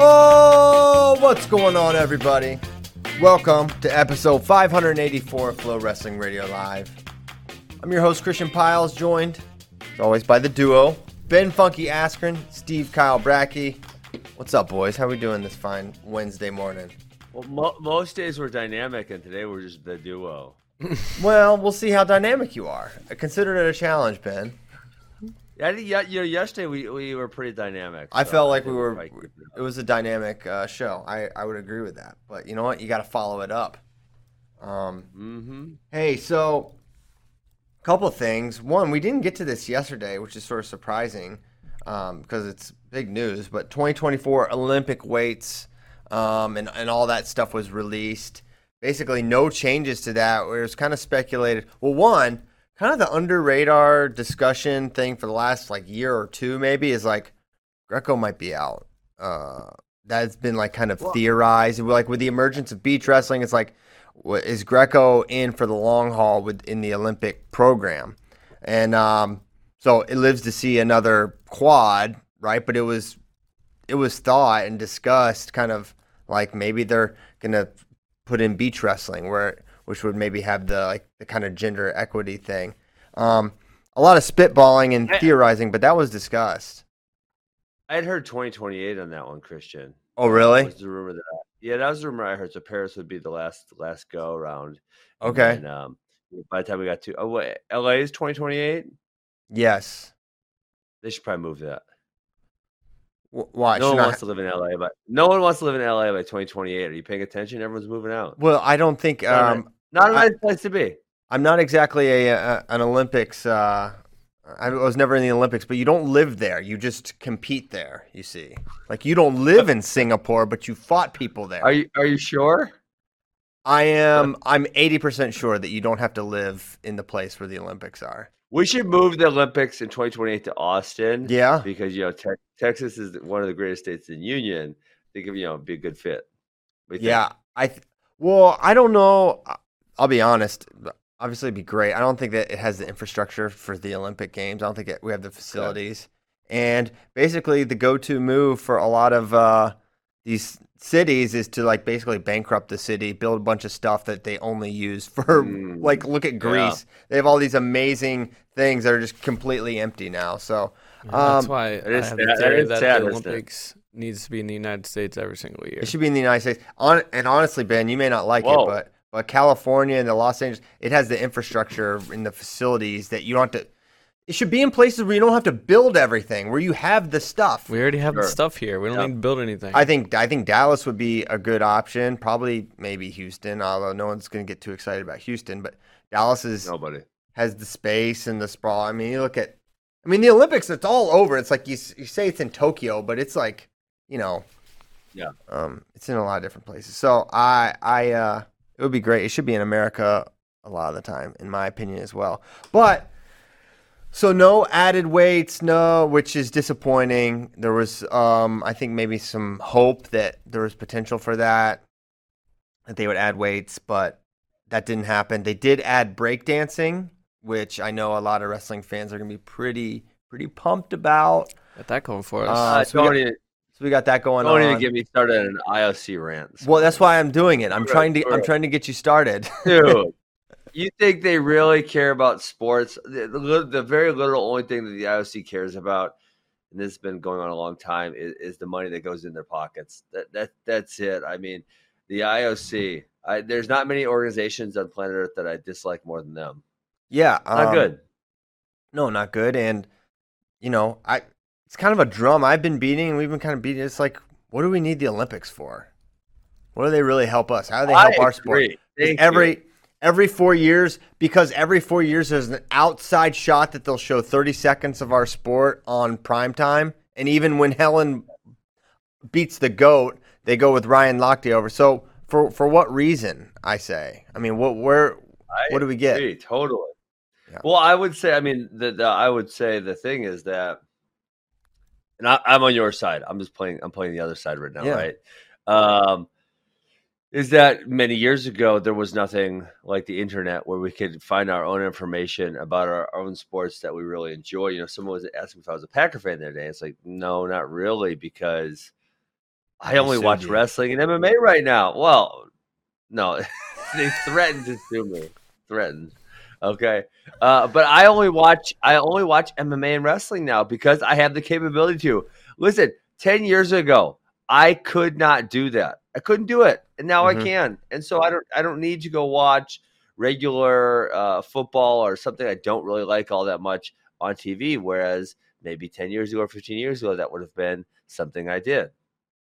Oh, what's going on, everybody? Welcome to episode 584 of FloWrestling Radio Live. I'm your host, Christian Pyles, joined, as always, by the duo Ben Funky Askren, Steve Kyle Brackey. What's up, boys? How we doing this fine Wednesday morning? Well, mo- most days were dynamic, and today we're just the duo. Well, we'll see how dynamic you are. I consider it a challenge, Ben. Yeah, yeah, you know, yesterday we, we were pretty dynamic. I so felt like think we were. it was a dynamic uh, show. I I would agree with that. But you know what? You got to follow it up. Um, mm-hmm. Hey, so a couple of things. One, we didn't get to this yesterday, which is sort of surprising because it's big news. But 2024 Olympic weights um, and and all that stuff was released. Basically, no changes to that. Where it was kind of speculated. Well, one kind of the under radar discussion thing for the last like year or two maybe is like Greco might be out. Uh, that's been like kind of theorized. Like with the emergence of beach wrestling, it's like is Greco in for the long haul within the Olympic program, and um, so it lives to see another quad, right? But it was it was thought and discussed, kind of like maybe they're gonna put in beach wrestling, where which would maybe have the like the kind of gender equity thing. Um, a lot of spitballing and theorizing, but that was discussed. I had heard 2028 on that one, Christian. Oh, really? Was the rumor that? Yeah, that was the rumor I heard. So Paris would be the last last go around. Okay. And um, by the time we got to oh wait, LA is 2028. Yes. They should probably move that. Wh- Why? no Should one not- wants to live in LA, but no one wants to live in LA by 2028. Are you paying attention? Everyone's moving out. well, I don't think. Not a- Um, Not a I- nice place to be. I'm not exactly a, a an Olympics. Uh, I was never in the Olympics, but you don't live there. You just compete there. You see, like you don't live in Singapore, but you fought people there. Are you Are you sure? I am. I'm 80 percent sure that you don't have to live in the place where the Olympics are. We should move the Olympics in 2028 to Austin. Yeah. because you know Te- Texas is one of the greatest states in the union. I think you know be a good fit. What do you think? Yeah. I. Th- well, I don't know. I'll be honest. Obviously, it'd be great. I don't think that it has the infrastructure for the Olympic Games. I don't think it, we have the facilities. And basically, the go-to move for a lot of uh, these cities is to like basically bankrupt the city, build a bunch of stuff that they only use for Mm, like look at Greece. They have all these amazing things that are just completely empty now. So That's um, why I have sad- the that theory that sad, the isn't it? Olympics needs to be in the United States every single year. It should be in the United States. On and honestly, Ben, you may not like Whoa. it, but but California and the Los Angeles, it has the infrastructure in the facilities that you don't have to. It should be in places where you don't have to build everything, where you have the stuff. we already have Sure. the stuff here. We don't Yeah. need to build anything. I think I think Dallas would be a good option. Probably maybe Houston, although no one's going to get too excited about Houston. But Dallas is nobody. has the space and the sprawl. I mean, you look at, I mean, the Olympics. It's all over. It's like you you say it's in Tokyo, but it's like you know, Yeah. um, it's in a lot of different places. So I I uh, it would be great. It should be in America a lot of the time, in my opinion, as well. But so no added weights, no, which is disappointing. There was, um, I think maybe some hope that there was potential for that, that they would add weights, but that didn't happen. They did add breakdancing, which I know a lot of wrestling fans are gonna be pretty, pretty pumped about. Got that going for us. Uh, Uh, so we got- even, So we got that going don't on. even get me started on an IOC rant. well, that's why I'm doing it. I'm Right, trying to, I'm trying to get you started. Dude, you think they really care about sports? The, the, the very little only thing that the IOC cares about, and this has been going on a long time, is, is the money that goes in their pockets. That that that's it. I mean, the IOC. I, there's not many organizations on planet Earth that I dislike more than them. yeah, Not um, good. No, not good. And you know, I it's kind of a drum I've been beating, and we've been kind of beating. It's like, what do we need the Olympics for? What do they really help us? How do they I help our sport? agree. Thank every you. Every four years, because every four years there's an outside shot that they'll show 30 seconds of our sport on prime time, and even when Helen beats the goat, they go with Ryan Lochte over. So for for what reason? I say. I mean, what where I what do we get? agree, totally. Yeah. Well, I would say. I mean, the, the I would say the thing is that, and I, I'm on your side. I'm just playing. I'm playing the other side right now, Yeah. right? Um, is that many years ago there was nothing like the internet where we could find our own information about our own sports that we really enjoy. You know, someone was asking if I was a Packer fan the other day. It's like, no, not really, because I only watch you. wrestling and MMA right now. Well, no, they threatened to sue me. Threatened. Okay, uh, but I only watch I only watch MMA and wrestling now because I have the capability to. Listen, ten years ago, I could not do that. I couldn't do it, and now Mhm. I can. And so I don't I don't need to go watch regular uh, football or something I don't really like all that much on TV. Whereas maybe ten years ago or fifteen years ago, that would have been something I did.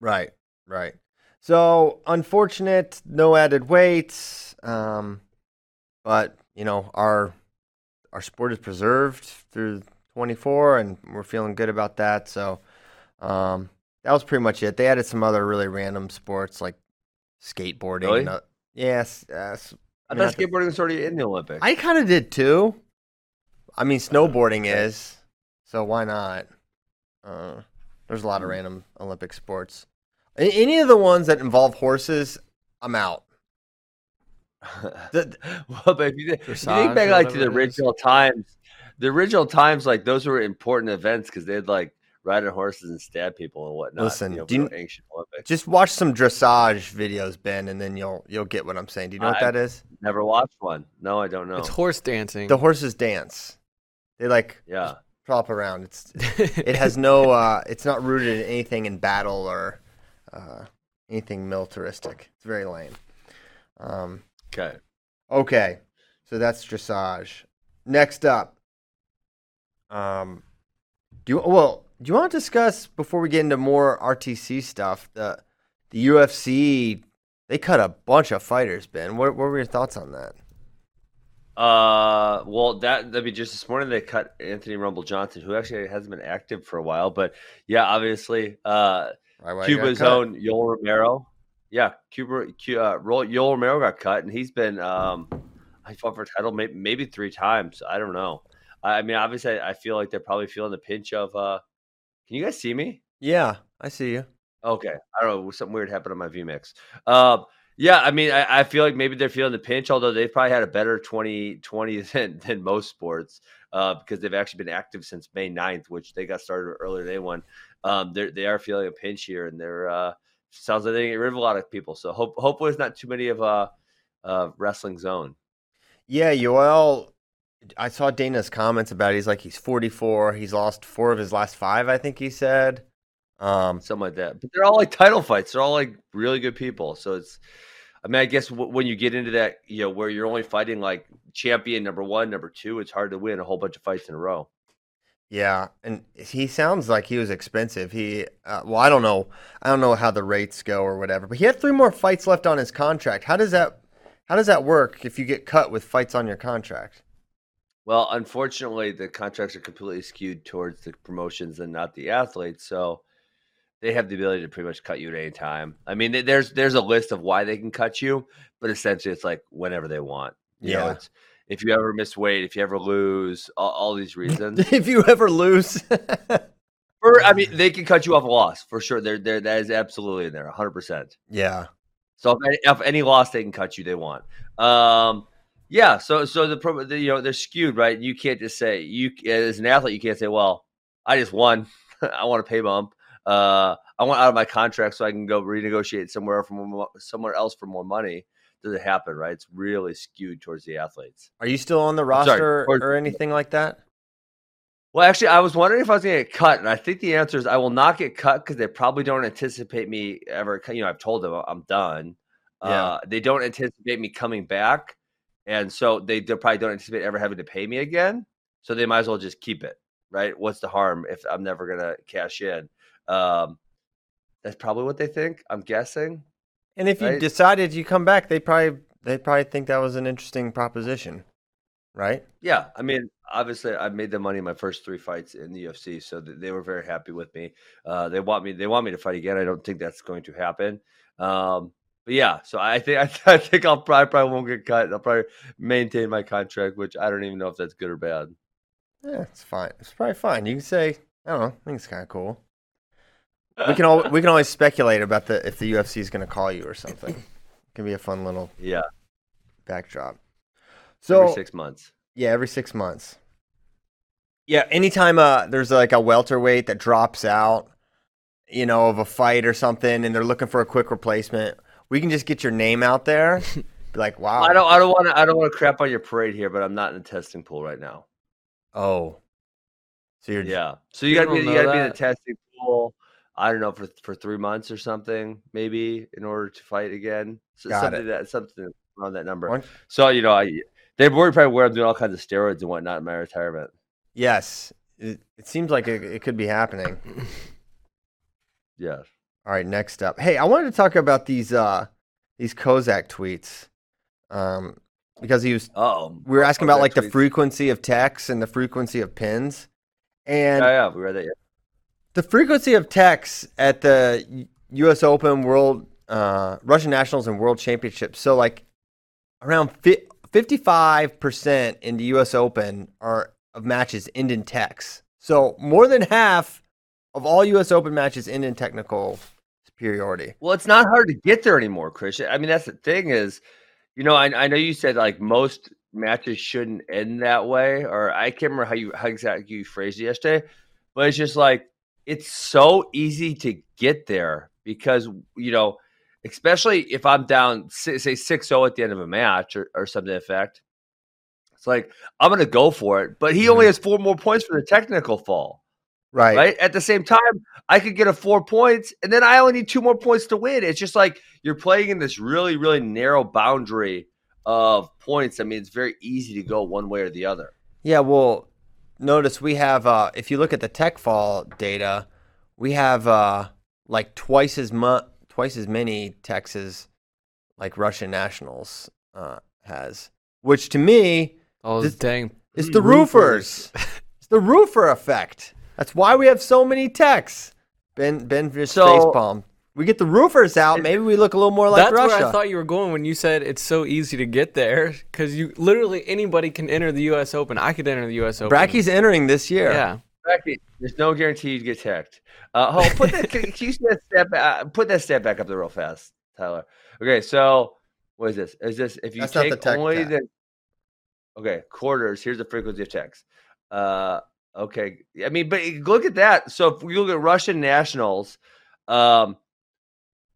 Right, right. So unfortunate, no added weights. Um, but you know our our sport is preserved through 24, and we're feeling good about that. So um, that was pretty much it. They added some other really random sports like skateboarding. Really? and, uh, yes, yes. I I mean, thought I skateboarding was already in the Olympics. I kind of did too. I mean, snowboarding is, so why not? Uh, there's a lot of random Olympic sports. Any of the ones that involve horses, I'm out. The- well, but if you, think- if you think back like to the whatever it is. original times, the original times, like those were important events because they'd like ride on horses and stab people and whatnot. Listen, you know, do you- ancient Olympics. Just watch some dressage videos, Ben, and then you'll you'll get what I'm saying. Do you know what I- that is? Never watched one. No, I don't know. It's horse dancing. The horses dance. They like yeah, prop around. It's it has no. Uh, it's not rooted in anything in battle or uh, anything militaristic. It's very lame. Um, okay. Okay, so that's dressage. Next up, um, do you well? Do you want to discuss before we get into more RTC stuff? The the UFC they cut a bunch of fighters. Ben, what, what were your thoughts on that? Uh, well, that I mean, just this morning they cut Anthony Rumble Johnson, who actually hasn't been active for a while. But yeah, obviously, uh, why Cuba's own Yoel Romero. Yeah, Cuba, uh, Yoel Romero got cut, and he's been um, I fought for a title maybe, maybe three times. I don't know. I, I mean, obviously, I feel like they're probably feeling the pinch of. uh Can you guys see me? Yeah, I see you. Okay, I don't know. Something weird happened on my VMix. Um, yeah, I mean, I, I feel like maybe they're feeling the pinch, although they've probably had a better 2020 than, than most sports uh, because they've actually been active since May 9th, which they got started earlier. Than they won. Um, they're, they are feeling a pinch here, and they're uh, sounds like they get rid of a lot of people. So hope, hopefully, it's not too many of uh, uh, wrestling zone. Yeah, Yoel. I saw Dana's comments about it. He's like he's 44. He's lost four of his last five. I think he said. Um, something like that. But they're all like title fights. They're all like really good people. So it's, I mean, I guess w- when you get into that, you know, where you're only fighting like champion number one, number two, it's hard to win a whole bunch of fights in a row. Yeah, and he sounds like he was expensive. He, uh, well, I don't know, I don't know how the rates go or whatever, but he had three more fights left on his contract. How does that, how does that work if you get cut with fights on your contract? Well, unfortunately, the contracts are completely skewed towards the promotions and not the athletes. So they have the ability to pretty much cut you at any time. I mean, there's there's a list of why they can cut you, but essentially, it's like whenever they want. You know, Yeah. it's if you ever miss weight, if you ever lose, all, all these reasons. if you ever lose, Or, I mean, they can cut you off a loss for sure. They're, they're, that is absolutely in there, 100%. yeah, So if any, if any loss they can cut you, they want. Um, yeah. So so the, pro- the you know they're skewed, right? You can't just say you as an athlete, you can't say, well, I just won. I want a pay bump. Uh, I want out of my contract so I can go renegotiate somewhere from somewhere else for more money. Does it happen, right? It's really skewed towards the athletes. are you still on the sorry, roster or- or anything like that? Well, actually, I was wondering if I was going to get cut, and I think the answer is I will not get cut because they probably don't anticipate me ever. You know, I've told them I'm done. Yeah. Uh, they don't anticipate me coming back, and so they, probably don't anticipate ever having to pay me again. So they might as well just keep it, right? What's the harm if I'm never going to cash in? Um, that's probably what they think. I'm guessing. And if you Right. decided you come back, they probably they probably think that was an interesting proposition, right? Yeah, I mean, obviously, I made the money in my first three fights in the UFC, so they were very happy with me. Uh, they want me, they want me to fight again. I don't think that's going to happen. Um, but yeah, so I think I, I think I'll probably, probably won't get cut. I'll probably maintain my contract, which I don't even know if that's good or bad. Yeah, it's fine. It's probably fine. You can say, I don't know. I think it's kind of cool. We can all we can always speculate about the if the UFC is going to call you or something. It Can be a fun little Yeah, backdrop. every So six months. yeah, every six months. Yeah, anytime uh there's like a welterweight that drops out, you know, of a fight or something, and they're looking for a quick replacement, we can just get your name out there. Be like, wow. I don't. I don't want to. I don't want to crap on your parade here, but I'm not in the testing pool right now. Oh, so you're Yeah. So you got to be. You got to be in the testing pool. I don't know for for three months or something, maybe in order to fight again. So Got something it. that something around that number. One- So you know, I they worry probably where I'm doing all kinds of steroids and whatnot in my retirement. Yes, it, it seems like it, it could be happening. Yeah. All right, next up. Hey, I wanted to talk about these uh these Kozak tweets. Um because he was Oh, we were asking about like the frequency of texts and the frequency of pins. And Yeah, yeah, we read that. Yeah. the frequency of texts at the US Open, World uh Russian Nationals and World Championships. So like around fi- 55% in the US Open are of matches end in texts. So more than half of all US Open matches end in technical superiority. Well, it's not hard to get there anymore, Christian. I mean, that's the thing is, you know, I, I know you said like most matches shouldn't end that way, or I can't remember how you how exactly you phrased it yesterday, but it's just like it's so easy to get there because you know, especially if I'm down say 6-0 at the end of a match or, or something effect. It's like I'm gonna go for it, but he only mm-hmm. has four more points for the technical fall Right. right? At the same time, I could get a four points, and then I only need two more points to win. It's just like you're playing in this really, really narrow boundary of points. I mean, it's very easy to go one way or the other. Yeah, well, notice we have uh if you look at the tech fall data, we have uh like twice as much twice as many Texas like Russian nationals uh has. Which to me oh, This- those dang. is the roofers. it's the roofer effect. That's why we have so many techs. Ben Ben just So- facepalm. We get the roofers out, maybe we look a little more like That's Russia. where I thought you were going when you said it's so easy to get there because you literally anybody can enter the U.S. Open. I could enter the U.S. Open. Bracky's entering this year. Yeah. Exactly. There's no guarantee you'd get hacked. Uh, oh, put that. can, can you that step? Uh, put that step back up there real fast, Tyler. Okay, so what is this? Is this if you That's not the take tech only tab. the okay quarters? Here's the frequency of text. Uh, okay, I mean, but look at that. So if we look at Russian nationals, um,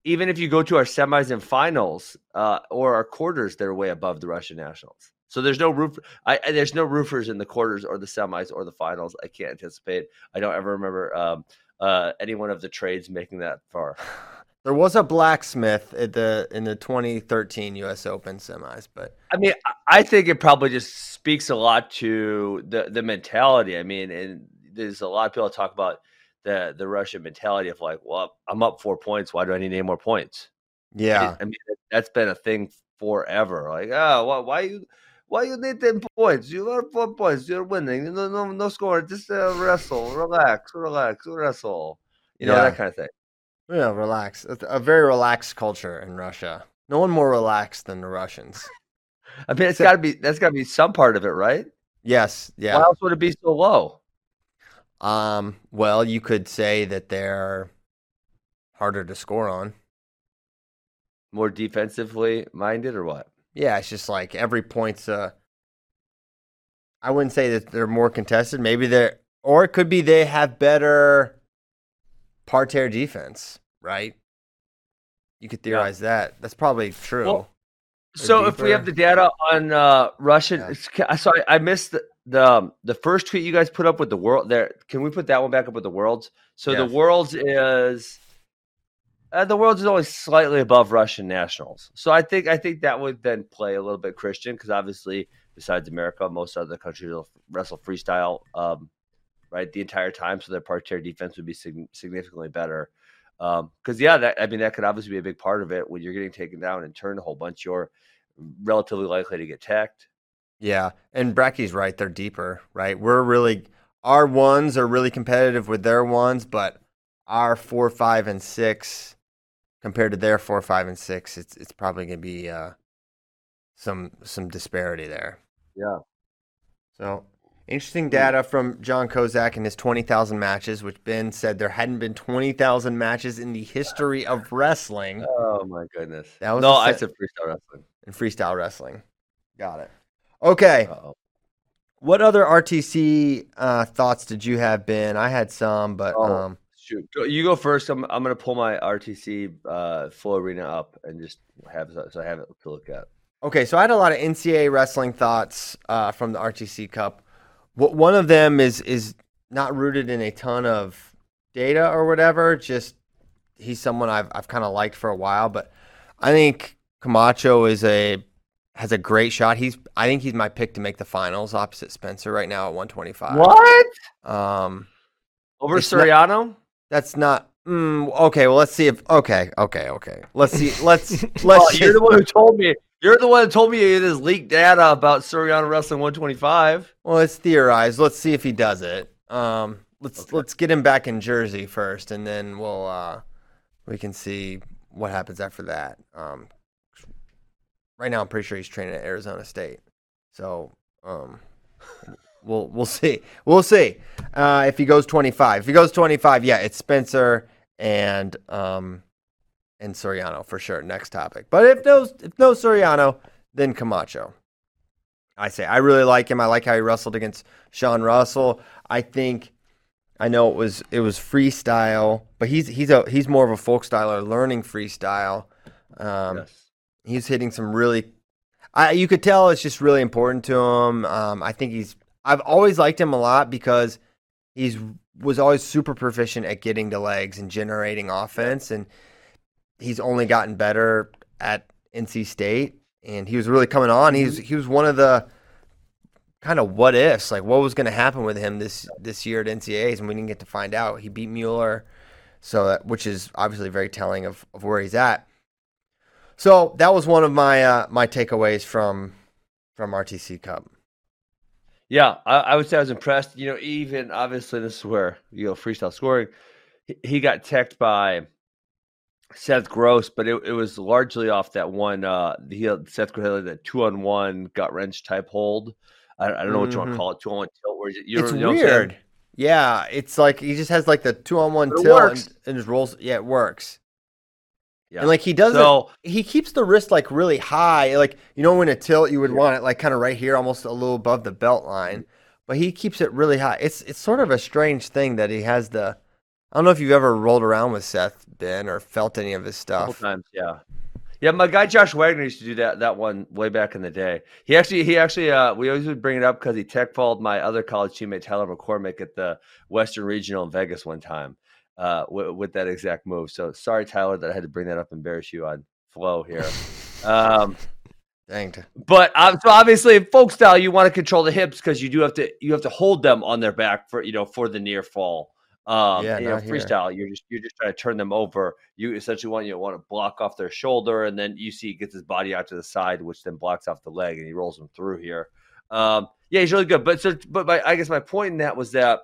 even if you go to our semis and finals uh, or our quarters, they're way above the Russian nationals. So there's no roof. I, there's no roofers in the quarters or the semis or the finals. I can't anticipate. I don't ever remember um, uh, any one of the trades making that far. There was a blacksmith at the in the 2013 U.S. Open semis, but I mean, I- think it probably just speaks a lot to the the mentality. I mean, and there's a lot of people talk about the the Russian mentality of like, well, I'm up four points. Why do I need any more points? yeah, I mean, that's been a thing forever. Like, oh, why, why you, why you need ten points? You got four points. You're winning. No, no, no score. Just uh, wrestle, relax, relax, wrestle. You know Yeah. that kind of thing. Yeah, relax. A very relaxed culture in Russia. No one more relaxed than the Russians. I mean, it's got to be. That's got to be some part of it, right? Yes, Yeah. Why else would it be so low? Um, well, you could say that they're harder to score on. More defensively minded, or what? Yeah, it's just like every point's uh I wouldn't say that they're more contested. Maybe they're or it could be they have better parterre defense, right? You could Yeah. theorize that. That's probably true. Well, So if we have the data on uh, Russian, Yeah. it's- I sorry, I missed the, the um, the first tweet you guys put up with the world. There, can we put that one back up with the worlds? So Yes. the worlds is uh, the worlds is always slightly above Russian nationals. So I think I think that would then play a little bit Christian because obviously besides America, most other countries will wrestle freestyle, um, right, the entire time. So their parterre defense would be sig- significantly better. Because yeah, that I mean that could obviously be a big part of it. When you're getting taken down and turned a whole bunch, you're relatively likely to get tacked. Yeah, and Bracky's right. They're deeper, right? We're really our ones are really competitive with their ones, but our four, five, and six compared to their four, five, and six, it's it's probably gonna be uh, some some disparity there. Yeah. So Interesting data from John Kozak and his 20,000 matches, which Ben said there hadn't been 20,000 matches in the history of wrestling Oh my goodness. That was no, I said freestyle wrestling. in freestyle wrestling. Got it. Okay. Uh-oh. What other RTC uh, thoughts did you have, Ben? I had some, but Oh. um, Shoot, you go first. I'm I'm gonna pull my RTC uh, full arena up and just have so I have it to look at. Okay, so I had a lot of NCAA wrestling thoughts uh, from the RTC Cup. Wh- One of them is is not rooted in a ton of data or whatever. Just he's someone I've I've kind of liked for a while, but I think Camacho is a has a great shot. He's I think he's my pick to make the finals opposite Spencer right now at 125. What Um, over It's not- Suriano? that's not. Mm, okay, well let's see if okay, okay, okay. Let's see. Let's let's. Well, just- you're the one who told me. You're the one who told me this leaked data about Suriano wrestling 125. Well, let's theorize. Let's see if he does it. Um, let's Okay. let's get him back in Jersey first, and then we'll uh, we can see what happens after that. Um, right now, I'm pretty sure he's training at Arizona State, so um, we'll we'll see. We'll see uh, if he goes 25. If he goes 25, yeah, it's Spencer and um, and Suriano for sure. Next topic. But if no if no Suriano, then Camacho. I say I really like him. I like how he wrestled against Sean Russell. I think I know it was it was freestyle, but he's he's a he's more of a folk styler learning freestyle. Um, yes. He's hitting some really, I you could tell it's just really important to him. Um, I think he's I've always liked him a lot because he's was always super proficient at getting to legs and generating offense, and he's only gotten better at NC State. And he was really coming on. He's he was one of the kind of what ifs, like what was going to happen with him this this year at NCAA's, and we didn't get to find out. He beat Mueller, so that, which is obviously very telling of, of where he's at. So that was one of my uh, my takeaways from from RTC Cup. Yeah, I, I would say I was impressed. You know, even obviously this is where you know freestyle scoring. He, he got teched by Seth Gross, but it, it was largely off that one. Uh, he had Seth Gross had that two on one gut wrench type hold. I, I don't know what you want to mm-hmm. call it. Two on one tilt. Where you, you it's know, you know what I'm saying? weird. Yeah, it's like he just has like the two on one tilt and, and just rolls. Yeah, it works. Yeah. And like he doesn't, so he keeps the wrist like really high. Like you know when a tilt, you would want it like kind of right here, almost a little above the belt line. Mm-hmm. But he keeps it really high. It's it's sort of a strange thing that he has the. I don't know if you've ever rolled around with Seth Ben or felt any of his stuff. times, yeah. Yeah, my guy Josh Wagner used to do that that one way back in the day. He actually he actually uh we always would bring it up because he tech followed my other college teammate Tyler McCormick at the Western Regional in Vegas one time uh with, with that exact move. So sorry Tyler that I had to bring that up and embarrass you on flow here. Um Dang. but um, so obviously in folk style you want to control the hips because you do have to you have to hold them on their back for you know for the near fall. Um, Yeah, you know, here. freestyle, you're just you're just trying to turn them over. You essentially want you want to block off their shoulder, and then you see he gets his body out to the side, which then blocks off the leg, and he rolls them through here. Um, yeah, he's really good. But so, but my, I guess my point in that was that,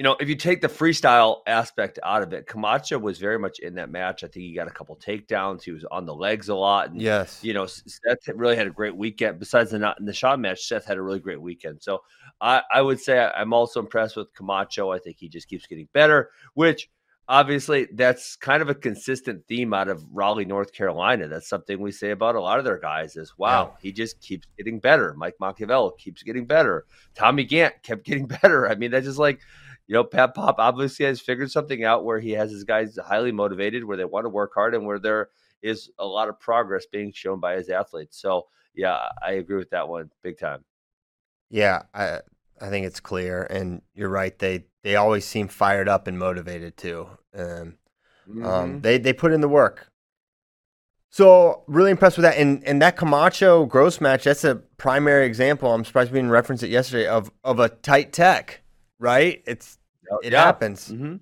you know, if you take the freestyle aspect out of it, Camacho was very much in that match. I think he got a couple takedowns. He was on the legs a lot, and Yes. you know, Seth really had a great weekend. Besides the not in the Sean match, Seth had a really great weekend. So I, I would say I'm also impressed with Camacho. I think he just keeps getting better, which obviously that's kind of a consistent theme out of Raleigh, North Carolina. That's something we say about a lot of their guys is wow, he just keeps getting better. Mike Macchiavello keeps getting better. Tommy Gantt kept getting better. I mean, that's just like you know, Pat Pop obviously has figured something out where he has his guys highly motivated, where they want to work hard, and where there is a lot of progress being shown by his athletes. So, yeah, I agree with that one big time. Yeah, I I think it's clear, and you're right. They they always seem fired up and motivated too. Um, Mm-hmm. um, they they put in the work. So really impressed with that, and and that Camacho Gross match. That's a primary example. I'm surprised we didn't reference it yesterday of of a tight tech. Right? It's it happens. hmm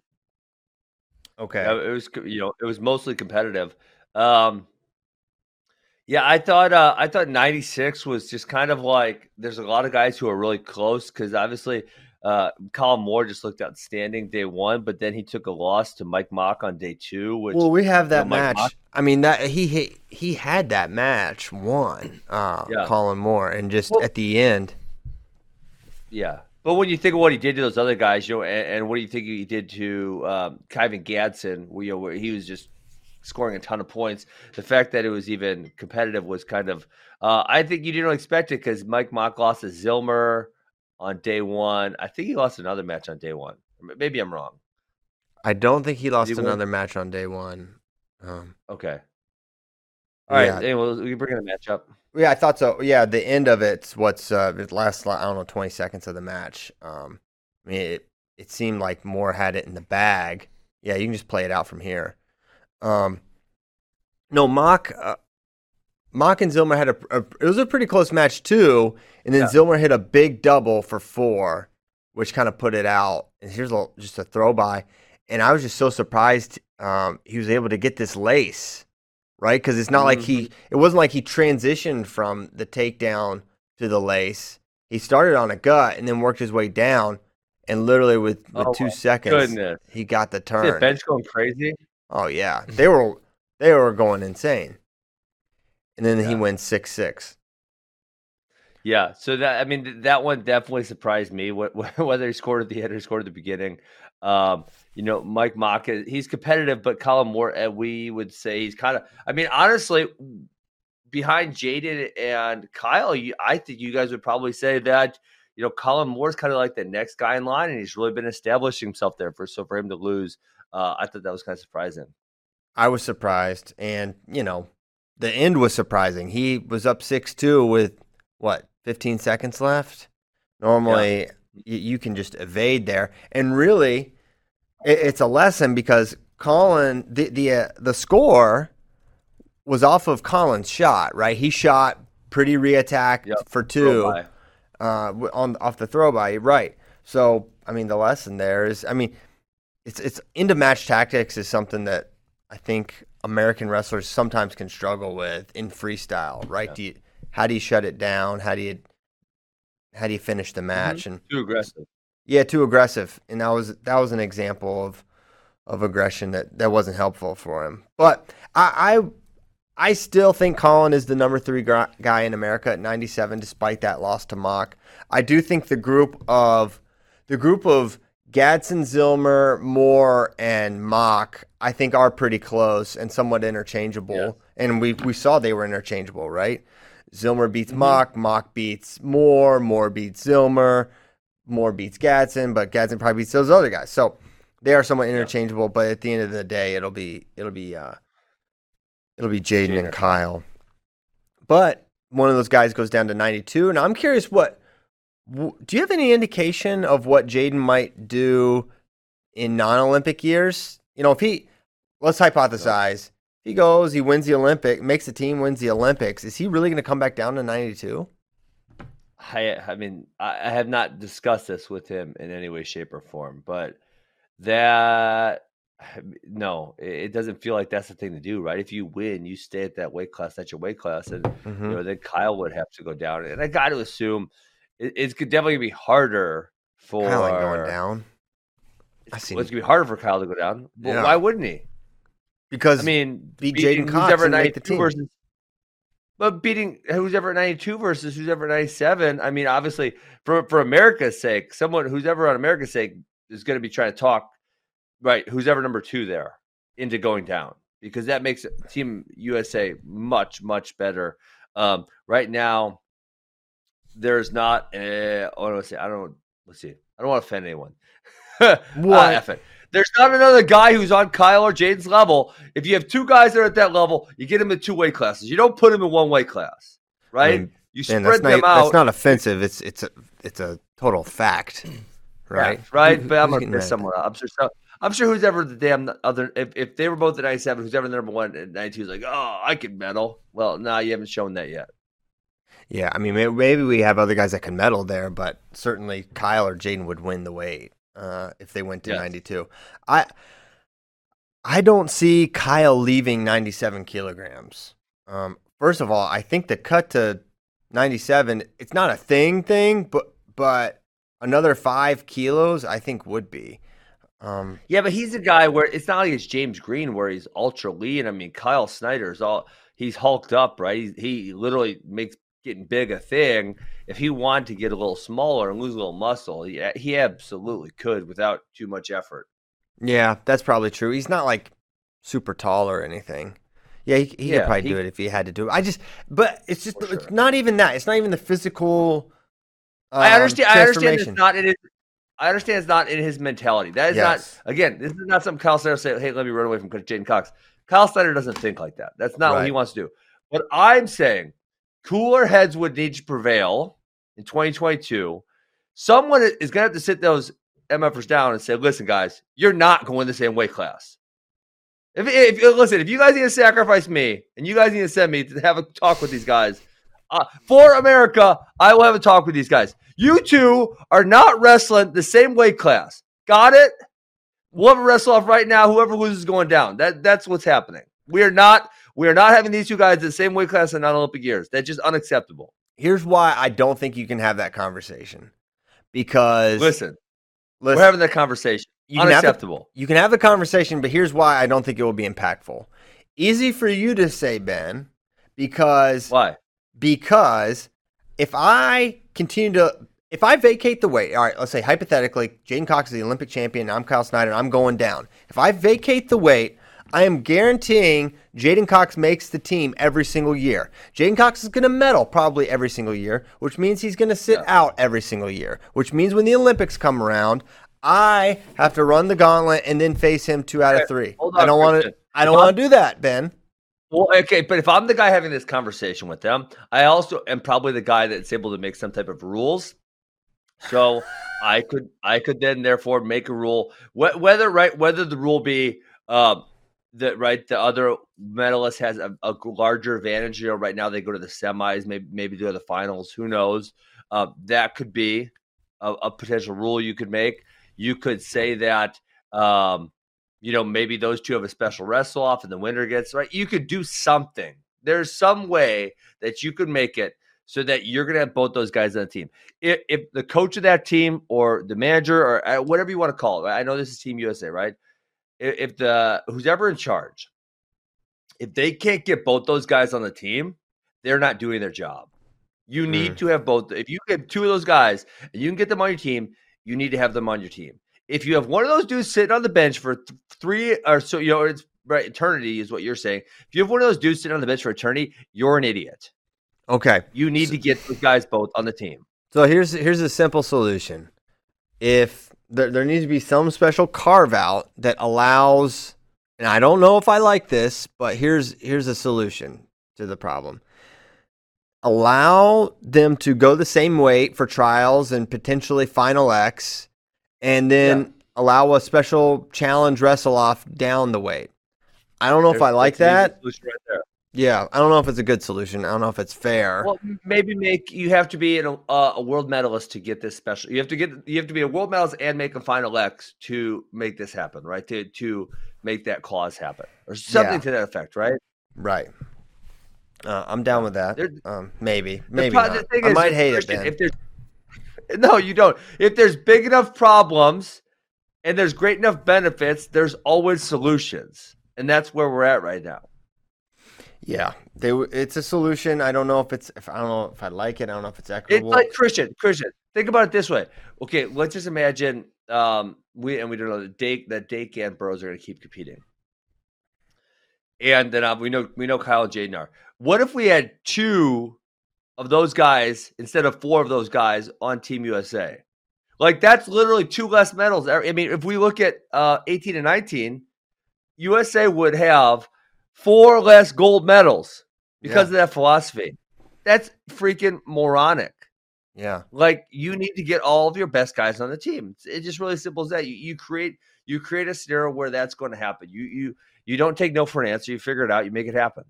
Okay. Yeah, it was you know it was mostly competitive. Um, yeah, I thought uh, I thought '96 was just kind of like there's a lot of guys who are really close because obviously uh, Kollin Moore just looked outstanding day one, but then he took a loss to Mike Mock on day two, which well, we have that know, match. Mock- I mean that he he he had that match won. Uh, Yeah. Kollin Moore, and just Well- at the end. Yeah. But when you think of what he did to those other guys, you know, and, and what do you think he did to um, Kyven Gadsden, where, you know, where he was just scoring a ton of points. The fact that it was even competitive was kind of, uh, I think you didn't expect it because Mike Mock lost to Zillmer on day one. I think he lost another match on day one. Maybe I'm wrong. I don't think he lost he another match on day one. Um, Okay. All right. Yeah. Anyway, we can bring the match up. Yeah, I thought so. Yeah, the end of it's what's uh, it lasts. I don't know, twenty seconds of the match. Um, I mean, it it seemed like Moore had it in the bag. Yeah, you can just play it out from here. Um, no, Mock, uh, Mock and Zillmer had a, a. It was a pretty close match too, and then Yeah. Zillmer hit a big double for four, which kind of put it out. And here's a, just a throw by, and I was just so surprised um, he was able to get this lace, right? Because it's not like he. Mm-hmm. It wasn't like he transitioned from the takedown to the lace. He started on a gut and then worked his way down, and literally with, with Oh, two seconds, Goodness. he got the Is the turn. bench going crazy? Oh yeah, they were they were going insane. And then he Yeah. wins six six. Yeah, so that I mean th- that one definitely surprised me. Wh- wh- Whether he scored at the end or scored at the beginning, um, you know, Mike Mock he's competitive, but Kollin Moore, uh, we would say he's kind of. I mean, honestly, behind J'den and Kyle, you, I think you guys would probably say that you know Kollin Moore's kind of like the next guy in line, and he's really been establishing himself there. For so for him to lose, uh, I thought that was kind of surprising. I was surprised, and you know, the end was surprising. He was up six two with what fifteen seconds left. Normally, y- you can just evade there, and really, it, it's a lesson because Kollin the the uh, the score was off of Kollin's shot. Right, he shot pretty reattack Yep, for two. uh, on off the throw by, right? So I mean, the lesson there is, I mean, it's it's into match tactics is something that I think American wrestlers sometimes can struggle with in freestyle, right? Yeah. Do you, how do you shut it down? How do you how do you finish the mm-hmm. match? And Too aggressive. yeah, too aggressive, and that was that was an example of of aggression that that wasn't helpful for him. But I I, I still think Kollin is the number three guy in America at 97, despite that loss to Mock. I do think the group of the group of Gadsden, Zillmer, Moore, and Mock, I think are pretty close and somewhat interchangeable. Yeah. And we we saw they were interchangeable, right? Zillmer beats Mock, Mock beats Moore, Moore beats Zillmer, Moore beats Gadsden, but Gadsden probably beats those other guys. So they are somewhat interchangeable, but at the end of the day, it'll be it'll be uh, it'll be J'den and Kyle. But one of those guys goes down to 92, and I'm curious what do you have any indication of what J'den might do in non-Olympic years? You know, if he let's hypothesize, he goes, he wins the Olympic, makes the team, wins the Olympics, is he really going to come back down to 92? I, I mean, I, I have not discussed this with him in any way, shape, or form, but that no, it, doesn't feel like that's the thing to do, right? If you win, you stay at that weight class, that's your weight class, and Mhm. you know then Kyle would have to go down, and I got to assume it, it's definitely gonna be harder for Kyle going down I see. well, it's gonna be harder for Kyle to go down. Well, Yeah. Why wouldn't he? Because I mean, beat beating J'den Cox ever and make the 92 team. versus, but beating who's ever at 92 versus who's ever at 97. I mean, obviously, for for America's sake, someone who's ever on America's sake is going to be trying to talk, right? Who's ever number two there into going down because that makes Team USA much much better. Um, right now, there's not. A, oh, let's see. I don't. Let's see. I don't want to offend anyone. What? Ah, F it. There's not another guy who's on Kyle or J'den's level. If you have two guys that are at that level, you get them in two weight classes. You don't put them in one weight class, right? mean, you spread that's them not out. that's not offensive. It's it's a it's a total fact, right? Yeah, right. Who- but I'm gonna getting mad piss at someone. I'm sure. So, I'm sure who's ever the damn other. If, if they were both at 97, who's ever the number one at 92 is like, oh, I can medal. Well, no, nah, you haven't shown that yet. Yeah, I mean, maybe we have other guys that can medal there, but certainly Kyle or J'den would win the weight uh, if they went to Yes. 92. I I don't see Kyle leaving 97 kilograms. Um, first of all, I think the cut to 97, it's not a thing thing, but but another five kilos, I think would be. Um, Yeah, but he's a guy where it's not like it's James Green where he's ultra lean. I mean, Kyle Snyder's all he's hulked up, right? He, he literally makes getting big a thing. If he wanted to get a little smaller and lose a little muscle, he, he absolutely could without too much effort. Yeah, that's probably true. He's not like super tall or anything. Yeah, he, he Yeah, could probably he- do it if he had to do it. I just, but it's just, For it's not even that. It's not even the physical. I um, understand. I understand it's not in his. I understand it's not in his mentality. That is Yes. not. Again, this is not something Kyle Snyder say. Hey, let me run away from J'den Cox. Kyle Snyder doesn't think like that. That's not what he wants to do. But I'm saying, cooler heads would need to prevail in 2022. Someone is going to have to sit those MFers down and say, "Listen, guys, you're not going the same weight class." If, if listen, if you guys need to sacrifice me and you guys need to send me to have a talk with these guys, uh, for America, I will have a talk with these guys. You two are not wrestling the same weight class. Got it? We'll have a wrestle off right now. Whoever loses is going down. That that's what's happening. We are not we are not having these two guys the same weight class in non-Olympic years. That's just unacceptable. Here's why I don't think you can have that conversation. Because Listen, listen, we're having that conversation. You can have the- Unacceptable. you can have the conversation, but here's why I don't think it will be impactful. Easy for you to say, Ben, because Why? because if I continue to if I vacate the weight, all right, let's say hypothetically, J'den Cox is the Olympic champion, I'm Kyle Snyder, and I'm going down. If I vacate the weight, I am guaranteeing J'den Cox makes the team every single year. J'den Cox is going to medal probably every single year, which means he's going to sit Yeah. out every single year, which means when the Olympics come around, I have to run the gauntlet and then face him two out of three. hold I don't want to. I don't want to do that, Ben. Well, okay, but if I'm the guy having this conversation with them, I also am probably the guy that's able to make some type of rules. So I could, I could then therefore make a rule, wh- whether right, whether the rule be um, that right, the other medalist has a, a larger advantage. You know, right now they go to the semis, maybe maybe to the finals. Who knows? Uh, that could be a, a potential rule you could make. You could say that. Um, you know, maybe those two have a special wrestle off and the winner gets right. You could do something. There's some way that you could make it so that you're going to have both those guys on the team. If, if the coach of that team or the manager or uh, whatever you want to call it, I know this is Team USA, right? If, the who's ever in charge, if they can't get both those guys on the team, they're not doing their job. You need mm. to have both. If you get two of those guys and you can get them on your team, you need to have them on your team. If you have one of those dudes sitting on the bench for th- three or so, you know, it's right, eternity is what you're saying. If you have one of those dudes sitting on the bench for eternity, you're an idiot. Okay. You need to get those guys both on the team. So here's here's a simple solution. If there, there needs to be some special carve out that allows, and I don't know if I like this, but here's here's a solution to the problem. Allow them to go the same weight for trials and potentially final X, and then Yeah. allow a special challenge wrestle off down the weight. I don't know if I like that's an easy that. right. Yeah, I don't know if it's a good solution. I don't know if it's fair. Well, maybe make you have to be an, uh, a world medalist to get this special. You have to get you have to be a world medalist and make a final X to make this happen, right? To to make that clause happen or something Yeah. to that effect, right? Right. Uh, I'm down with that. Um, maybe, The maybe the thing I might hate it, Ben. If there's no, you don't. If there's big enough problems and there's great enough benefits, there's always solutions, and that's where we're at right now. Yeah, they. It's a solution. I don't know if it's. If I don't know if I like it. I don't know if it's It's equitable. like Christian. Christian, think about it this way. Okay, let's just imagine um, we and we don't know that Dake that Dake and Burroughs are going to keep competing, and then uh, we know we know Kyle and J'den are. What if we had two of those guys instead of four of those guys on Team USA? Like that's literally two less medals. I mean, if we look at uh, 18 and 19, USA would have four less gold medals because of that philosophy. That's freaking moronic. yeah, Like you need to get all of your best guys on the team. It's, it's just really simple as that. You, you create you create a scenario where that's going to happen. You you you don't take no for an answer. You figure it out. You make it happen.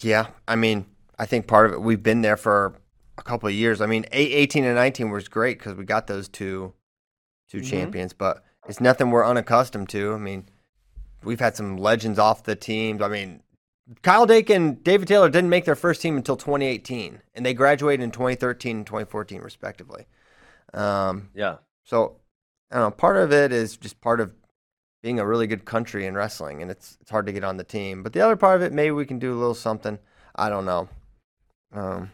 yeah. I mean, I think part of it. We've been there for a couple of years. I mean, 18 and 19 was great because we got those two, 2 Mhm. champions. But it's nothing we're unaccustomed to. I mean, we've had some legends off the teams. I mean, Kyle Dake and David Taylor didn't make their first team until 2018, and they graduated in 2013 and 2014, respectively. Um, Yeah. So I don't know. Part of it is just part of being a really good country in wrestling, and it's it's hard to get on the team. But the other part of it, maybe we can do a little something. I don't know. Um,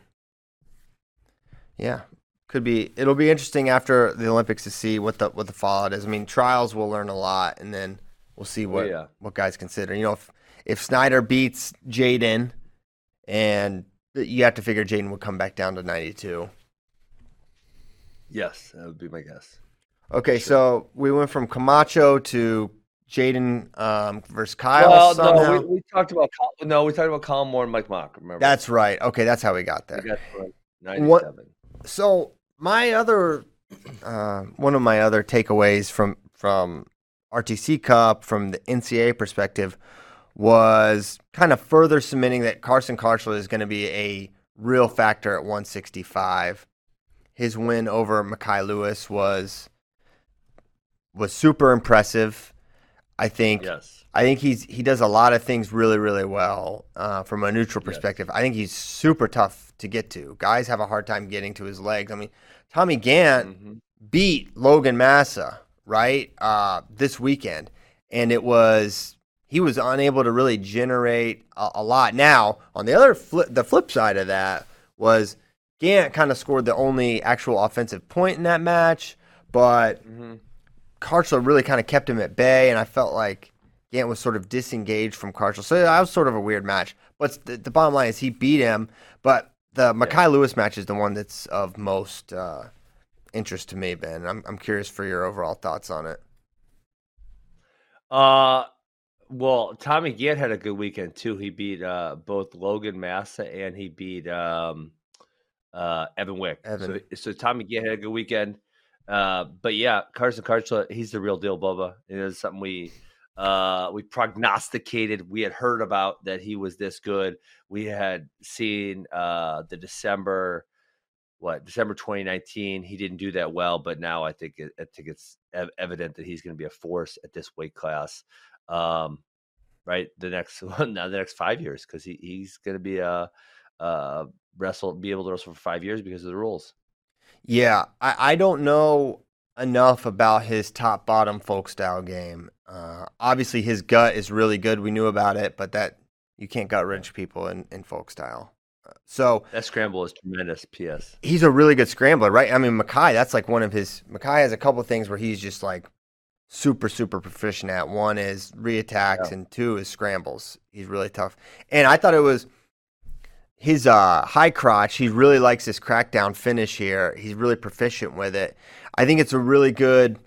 yeah, could be. It'll be interesting after the Olympics to see what the what the fallout is. I mean, trials will learn a lot, and then we'll see what yeah. what guys consider. You know, if if Snyder beats J'den, and you have to figure J'den would come back down to ninety two. Yes, that would be my guess. Okay, so we went from Camacho to J'den um, versus Kyle. Well, somehow. no, we, we talked about no, we talked about Kollin Moore and Mike Mock. Remember? That's right. Okay, that's how we got there. We got to What- ninety-seven. So my other, uh, one of my other takeaways from from RTC Cup from the NCAA perspective was kind of further cementing that Carson Kharchla is going to be a real factor at 165. His win over Mekhi Lewis was was super impressive. I think Yes. I think he's he does a lot of things really really well uh, from a neutral Yes. perspective. I think he's super tough to get to. Guys have a hard time getting to his legs. I mean, Tommy Gantt Mhm. beat Logan Massa right uh, this weekend, and it was he was unable to really generate a, a lot. Now on the other flip, the flip side of that was Gantt kind of scored the only actual offensive point in that match, but. Kharchla really kind of kept him at bay, and I felt like Gantt was sort of disengaged from Kharchla. So that was sort of a weird match. But the, the bottom line is he beat him. But the Mekhi Lewis match is the one that's of most uh, interest to me, Ben. I'm, I'm curious for your overall thoughts on it. Uh, well, Tommy Gantt had a good weekend too. He beat uh, both Logan Massa and he beat um, uh, Evan Wick. Evan. So, so Tommy Gantt had a good weekend. Uh, but yeah, Carson Kharchla, he's the real deal, Bubba. It is something we uh, we prognosticated. We had heard about that he was this good. We had seen uh, the December what December 2019. He didn't do that well, but now I think it, I think it's ev- evident that he's going to be a force at this weight class. Um, right, the next one now the next five years because he, he's going to be a uh, wrestle be able to wrestle for five years because of the rules. Yeah, I, I don't know enough about his top bottom folk style game. Uh, obviously, his gut is really good. We knew about it, but that you can't gut wrench people in, in folk style. So That scramble is tremendous. P.S. he's a really good scrambler, right? I mean, Mekhi, that's like one of his. Mekhi has a couple things where he's just like super, super proficient at. One is reattacks, Yeah. and two is scrambles. He's really tough. And I thought it was his uh, high crotch. He really likes his crackdown finish here. He's really proficient with it. I think it's a really good.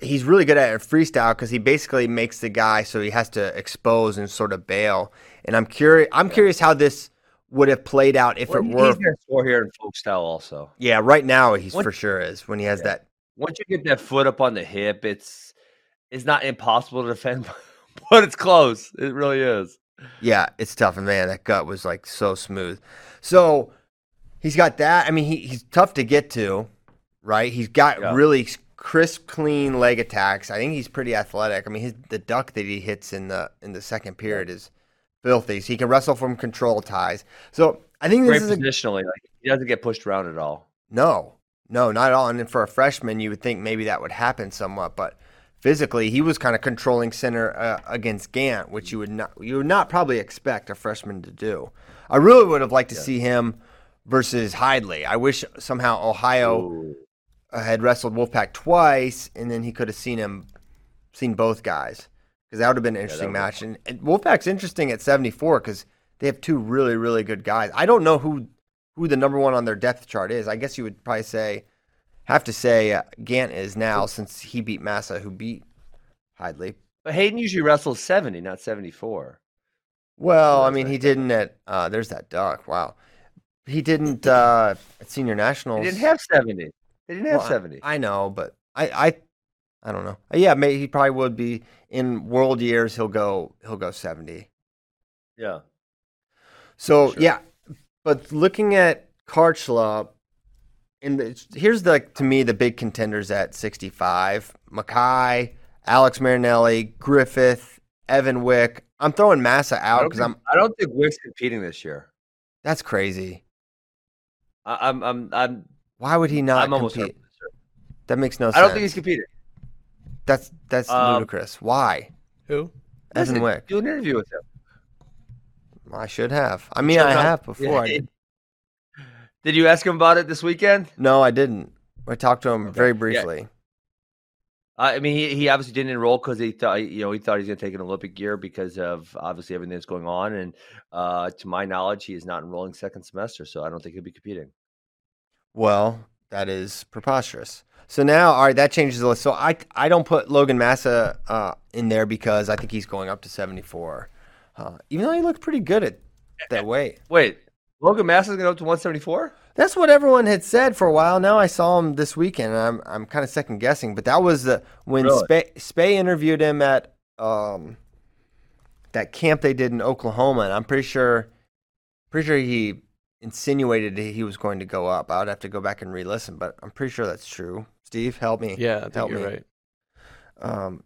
He's really good at freestyle because he basically makes the guy so he has to expose and sort of bail. And I'm curious. I'm curious how this would have played out if Well, it were he's score here in folk style also. yeah, right now he's What- for sure is when he has Yeah. that. Once you get that foot up on the hip, it's it's not impossible to defend, but it's close. It really is. Yeah, it's tough, and man, that gut was like so smooth. So he's got that. I mean, he, he's tough to get to, right? He's got Yeah. really crisp, clean leg attacks. I think he's pretty athletic. I mean, his the duck that he hits in the in the second period is filthy. So he can wrestle from control ties. So I think this Great is a positionally. Like he doesn't get pushed around at all. No, no, not at all. And then for a freshman, you would think maybe that would happen somewhat, but physically, he was kind of controlling center uh, against Gantt, which you would not you would not probably expect a freshman to do. I really would have liked to Yeah. see him versus Hidlay. I wish somehow Ohio Ooh. had wrestled Wolfpack twice, and then he could have seen him, seen both guys, because that would have been an interesting that match. And, and Wolfpack's interesting at seventy four because they have two really really good guys. I don't know who who the number one on their depth chart is. I guess you would probably say have to say uh, Gantt is now since he beat Massa, who beat Hidlay. But Hayden usually wrestles 70, not 74. Well, I mean, he didn't at uh, there's that duck. Wow, he didn't uh, at senior nationals. They didn't have 70. They didn't have Well, I- 70. I, know, but I, I, I don't know. Uh, yeah, maybe he probably would be in world years. He'll go. He'll go seventy. yeah. So Sure. yeah, but looking at Kharchla, and the, here's the to me the big contenders at sixty five: Mekhi, Alex Marinelli, Griffith, Evan Wick. I'm throwing Massa out because I'm. I don't think Wick's competing this year. That's crazy. I, I'm I'm I'm Why would he not I'm compete? year. That makes no sense. I don't think he's competing. That's that's Um, ludicrous. Why? Who? Evan Wick. Do an interview with him. I should have. I mean, I have before. I Yeah. did. Did you ask him about it this weekend? No, I didn't. I talked to him Okay. very Yeah. briefly. I mean, he, he obviously didn't enroll because he thought you know he thought he was going to take an Olympic year because of obviously everything that's going on. And uh, to my knowledge, he is not enrolling second semester, so I don't think he'll be competing. Well, that is preposterous. So now, all right, that changes the list. So I I don't put Logan Massa uh, in there because I think he's going up to 74, uh, even though he looked pretty good at that weight. Wait, Logan Massa's going to go up to 174? That's what everyone had said for a while. Now I saw him this weekend, and I'm I'm kind of second guessing. But that was the when Really? Spay, Spay interviewed him at um that camp they did in Oklahoma, and I'm pretty sure pretty sure he insinuated he was going to go up. I would have to go back and re-listen, but I'm pretty sure that's true. Steve, help me. Yeah, I think Help you're me. right. Um.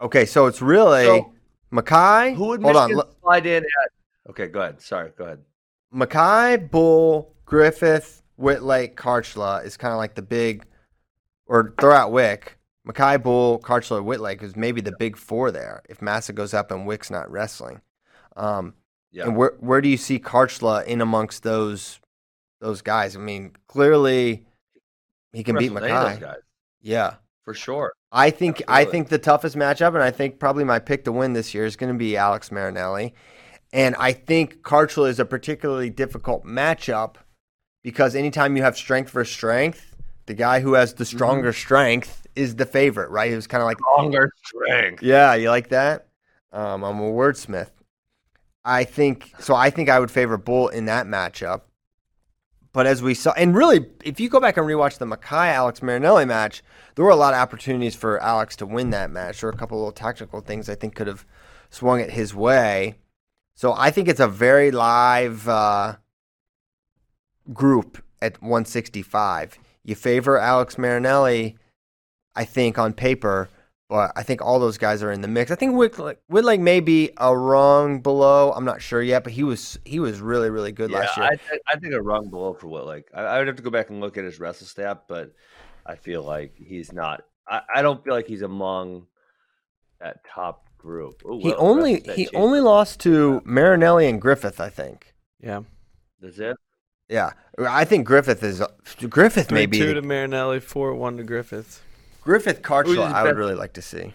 Okay, so it's really So, Mekhi. Who would hold on, Michigan look, slide in at? Okay, go ahead. Sorry, go ahead. Mekhi, Bull, Griffith, Whitlake, Kharchla is kind of like the big, or throw out Wick. Mekhi, Bull, Kharchla, Whitlake is maybe the big four there if Massa goes up and Wick's not wrestling. Um, Yeah. And where where do you see Kharchla in amongst those those guys? I mean, clearly he can beat Wrestled any of those Mekhi. Yeah. for sure. I think I think the toughest matchup, and I think probably my pick to win this year is going to be Alex Marinelli, and I think Kharchla is a particularly difficult matchup because anytime you have strength for strength, the guy who has the Mm-hmm. stronger strength is the favorite, right? It was kind of like, Longer strength. yeah, you like that? Um, I'm a wordsmith. I think so. I think I would favor Bull in that matchup. But as we saw, and really, if you go back and rewatch the Mekhi Alex Marinelli match, there were a lot of opportunities for Alex to win that match. There were a couple of little tactical things I think could have swung it his way. So I think it's a very live uh, group at 165. You favor Alex Marinelli, I think, on paper, but I think all those guys are in the mix. I think Whitlake, Whitlake may be a rung below. I'm not sure yet, but he was he was really really good Yeah, last year. I, th- I think a rung below for Whitlake. I, I would have to go back and look at his wrestle stat, but I feel like he's not. I, I don't feel like he's among that top group. Ooh, he well, only he changed. only lost to Marinelli and Griffith, I think. Yeah. That's it. Yeah, I think Griffith is Griffith maybe two to Marinelli, four one to Griffith. Griffith Who's Kharchla. I would best- really like to see.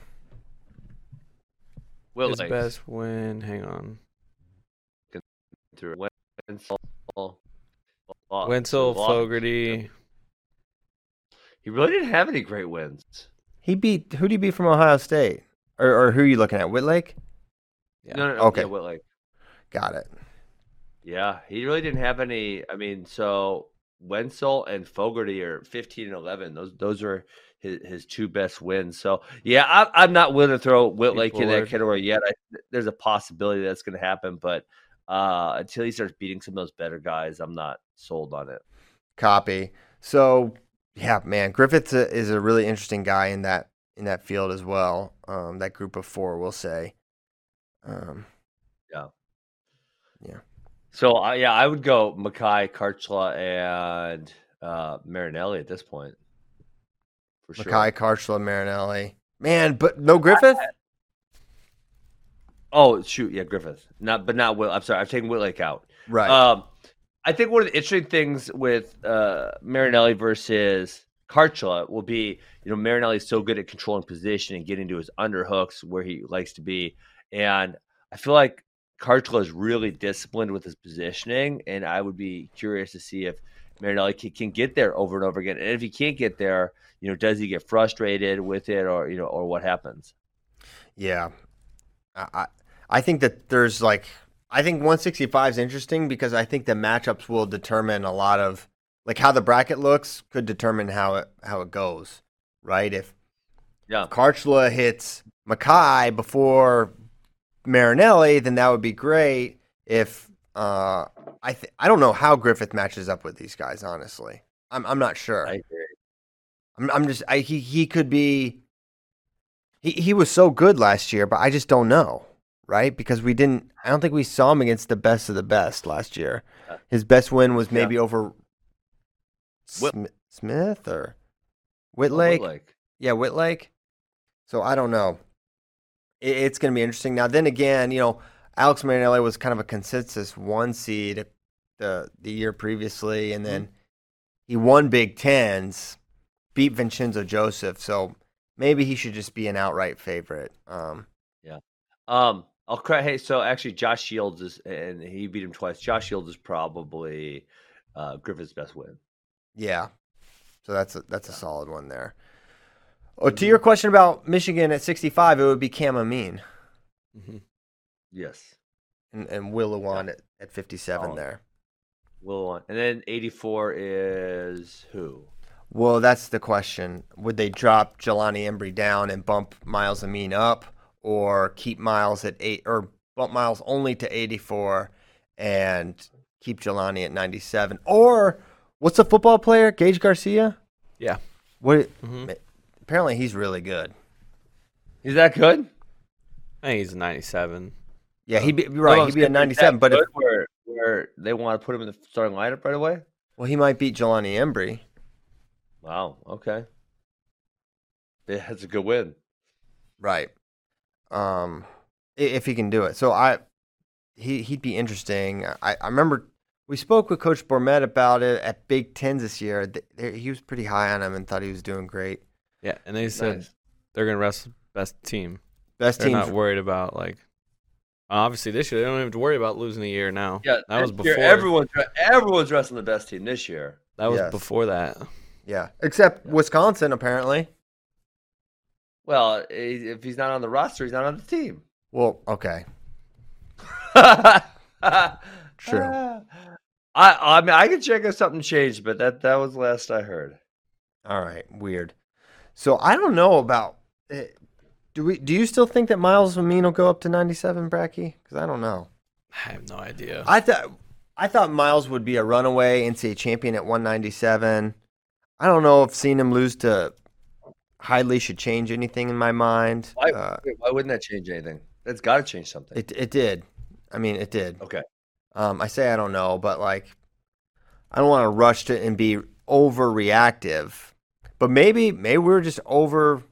Will His Whitlake best win. Hang on. through Wenzel, Lo- Wenzel, lost- Fogarty. He really didn't have any great wins. He beat who do you beat from Ohio State, or, or who are you looking at? Whitlake. Yeah. No, no, no. Okay. Yeah, Whitlake. Got it. Yeah, he really didn't have any. I mean, so Wenzel and Fogarty are 15 and 11. Those those are his, his two best wins. So yeah, I'm, I'm not willing to throw Whitlake in that category yet. I, there's a possibility that's going to happen, but uh, until he starts beating some of those better guys, I'm not sold on it. Copy. So yeah, man, Griffith is a really interesting guy in that in that field as well. Um, that group of four, we'll say. Um, yeah, yeah. So uh, yeah, I would go Mekhi, Kharchla, and uh, Marinelli at this point. For sure. Mekhi, Kharchla, Marinelli. Man, but no Griffith. Oh shoot, yeah, Griffith. Not, but not Will. I'm sorry, I've taken Whitlake out. Right. Um, I think one of the interesting things with uh, Marinelli versus Kharchla will be, you know, Marinelli is so good at controlling position and getting to his underhooks where he likes to be, and I feel like Kharchla is really disciplined with his positioning, and I would be curious to see if Marinelli can, can get there over and over again, and if he can't get there, you know, does he get frustrated with it, or you know, or what happens? Yeah, I I- I think that there's like I think 165 is interesting because I think the matchups will determine a lot of like how the bracket looks could determine how it how it goes, right? If Yeah. Kharchla hits Mekhi before Marinelli, then that would be great. If uh, I th- I don't know how Griffith matches up with these guys, honestly. I'm I'm not sure. I agree. I'm, I'm just I, he he could be he he was so good last year, but I just don't know, right? Because we didn't I don't think we saw him against the best of the best last year. His best win was Yeah. maybe over Whit- Smi- Smith or Oh, Whitlake. Whitlake. Yeah, Whitlake. So I don't know. It, it's going to be interesting. Now, then again, you know, Alex Marinelli was kind of a consensus one seed the the year previously, and then he won Big Tens, beat Vincenzo Joseph. So maybe he should just be an outright favorite. Um, yeah. Um, I'll cry. Hey, so actually, Josh Shields is, and he beat him twice. Josh Shields is probably uh, Griffith's best win. yeah, so that's a, that's a solid one there. Oh, to your question about Michigan at 65, it would be Cam Amine Mhm. Yes, and, and Will Lewan at, at 57 Solid. there. Will one, and then eighty-four is who? Well, that's the question. Would they drop Jelani Embree down and bump Myles Amine up, or keep Myles at eight, or bump Myles only to 84 and keep Jelani at 97? Or what's the football player? Gage Garcia? Yeah. What? Mhm. Apparently, he's really good. Is that good? I think he's a 97. Yeah, he'd be right. I'm He'd be a 97, but if, where, where they want to put him in the starting lineup right away. well, he might beat Jelani Embree. Wow. Okay. Yeah, that's a good win. Right. Um, if he can do it. So I, he he'd be interesting. I, I remember we spoke with Coach Bormet about it at Big Tens this year. Th- He was pretty high on him and thought he was doing great. Yeah, and they said Nice. they're gonna rest best team. Best They're team. not worried about like. Obviously, this year they don't have to worry about losing a year now. Yeah, that was this year, before. everyone's everyone's wrestling the best team this year. that was Yes. before that. Yeah, except Wisconsin apparently. Well, if he's not on the roster, he's not on the team. Well, okay, True. I I mean I could check if something changed, but that that was the last I heard. all right, weird. So I don't know about. eh, Do we? Do you still think that Myles Amine will go up to ninety-seven, Bracky? Because I don't know. I have no idea. I thought I thought Myles would be a runaway NCAA champion at 197. I don't know if seeing him lose to Hidlay should change anything in my mind. Why, Uh, why wouldn't that change anything? That's got to change something. it it did. I mean, it did. okay. Um, I say I don't know, but like, I don't want to rush to and be overreactive. But maybe maybe we're just over.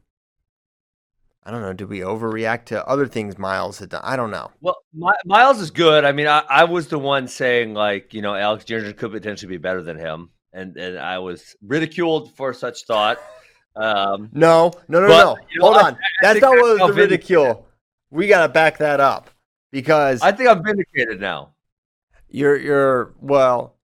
I don't know. Did we overreact to other things Myles had done? I don't know. Well, My, Myles is good. I mean, I, I was the one saying like, you know, Alex Ginger could potentially be better than him, and and I was ridiculed for such thought. Um, No, no, no, But, no. you know, Hold I- on. That's not what was the vindicated- ridicule. We gotta back that up because I think I'm vindicated now. you're you're well.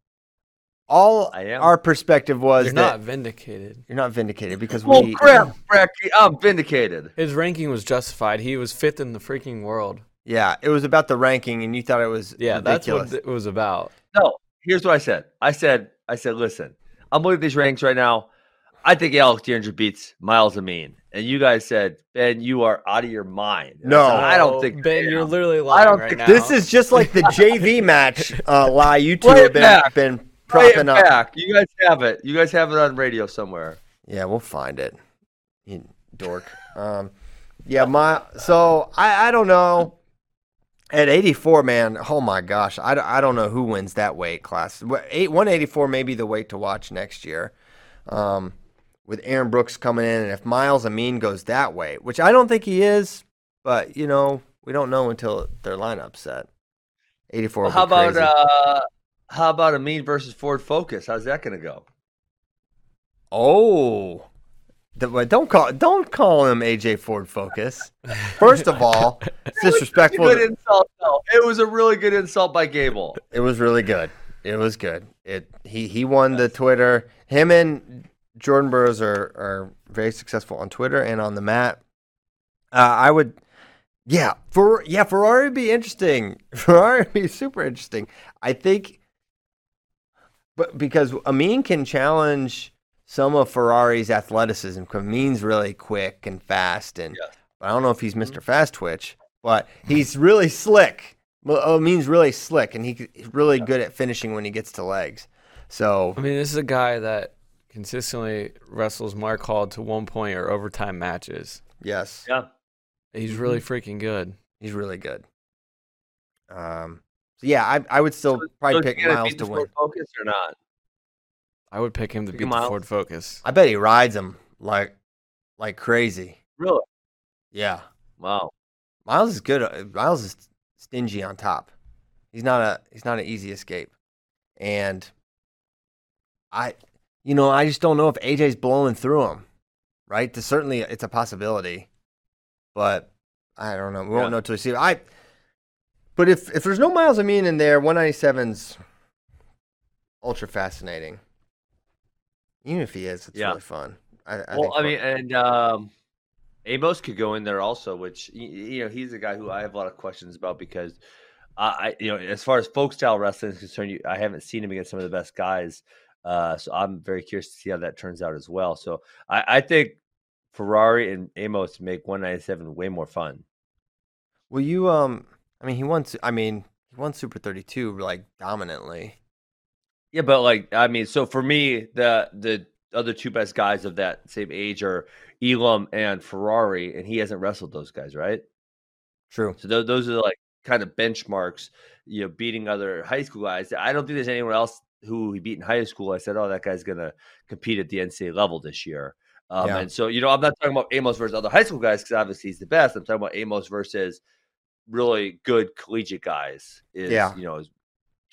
All I am. our perspective was You're that not vindicated. you're not vindicated because Oh we. crap, Bracky, I'm vindicated. His ranking was justified. He was fifth in the freaking world. Yeah, it was about the ranking, and you thought it was Yeah, that's what it was about. No, here's what I said. I said, I said, listen, I'm looking at these ranks right now. I think Alex Ginger beats Myles Amine, and you guys said, Ben, you are out of your mind. And No. I, said, I don't think Ben, I you're literally lying don't right think now. This is just like the JV match uh, lie you two Play have it been, back. been Play it propping up. back. You guys have it. You guys have it on radio somewhere. Yeah, we'll find it. You dork. Um, yeah, my so I I don't know. At 84, man, oh my gosh, I, I don't know who wins that weight class. Eight, 184 may be the weight to watch next year. Um, with Aaron Brooks coming in, and if Myles Amine goes that way, which I don't think he is, but you know we don't know until their lineup's set. 84. Well, how be about uh, how about Amine versus Ford Focus? How's that going to go? Oh, don't call don't call him AJ Ford Focus. First of all, it's disrespectful. Good to- insult. It was a really good insult by Gable. It was really good. It was good. It he he won the Twitter. Him and Jordan Burroughs are are very successful on Twitter and on the mat. Uh, I would, yeah, for yeah Ferrari would be interesting. Ferrari would be super interesting. I think, but because Amine can challenge some of Ferrari's athleticism. 'cause Amine's really quick and fast, and Yes. I don't know if he's Mr. Mm-hmm. Fast Twitch, but he's really slick. Well, uh, Amine's really slick, and he, he's really good at finishing when he gets to legs. So I mean, this is a guy that consistently wrestles Mark Hall to one point or overtime matches. yes, Yeah. He's really mm-hmm. freaking good. he's really good. Um, so yeah, I I would still So- probably so pick Myles to win. Ford Focus or not? I would pick him to Pick beat the Myles? Ford Focus. I bet he rides him like like crazy. Really? Yeah, Wow. Myles is good. uh, Myles is stingy on top. He's not a he's not an easy escape, and I, you know, I just don't know if AJ's blowing through him. Right? To certainly, it's a possibility, but I don't know. We Yeah. won't know till we see. I, but if if there's no Myles Amine in there, 197's ultra fascinating. Even if he is, it's Yeah. really fun. I, I well, I mean, and um, Amos could go in there also, which you know he's a guy who I have a lot of questions about because I, I you know, as far as folk style wrestling is concerned, you, I haven't seen him against some of the best guys. Uh, so I'm very curious to see how that turns out as well. So I, I think Ferrari and Amos make 197 way more fun. Will you? Um, I mean, he won. I mean, he won Super 32 like dominantly. Yeah, but like I mean, so for me, the the other two best guys of that same age are Elam and Ferrari, and he hasn't wrestled those guys, right? True. So those, those are like kind of benchmarks, you know, beating other high school guys. I don't think there's anyone else who he beat in high school. I said, oh, that guy's going to compete at the NCAA level this year. Um, Yeah. And so, you know, I'm not talking about Amos versus other high school guys because obviously he's the best. I'm talking about Amos versus really good collegiate guys. Is, Yeah. You know,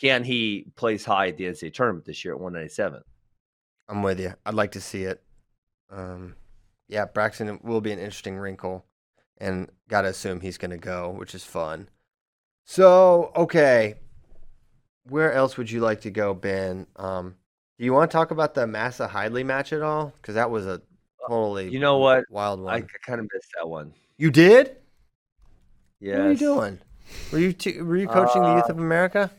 can he place high at the NCAA tournament this year at 197? I'm with you. I'd like to see it. Um, yeah, Braxton will be an interesting wrinkle, and gotta assume he's gonna go, which is fun. So, okay, where else would you like to go, Ben? Um, do you want to talk about the Massa Hidlay match at all? Because that was a totally You know what? wild one. I, kind of missed that one. you did? Yeah. What are you doing? Were you t- were you coaching the Youth Uh, of America?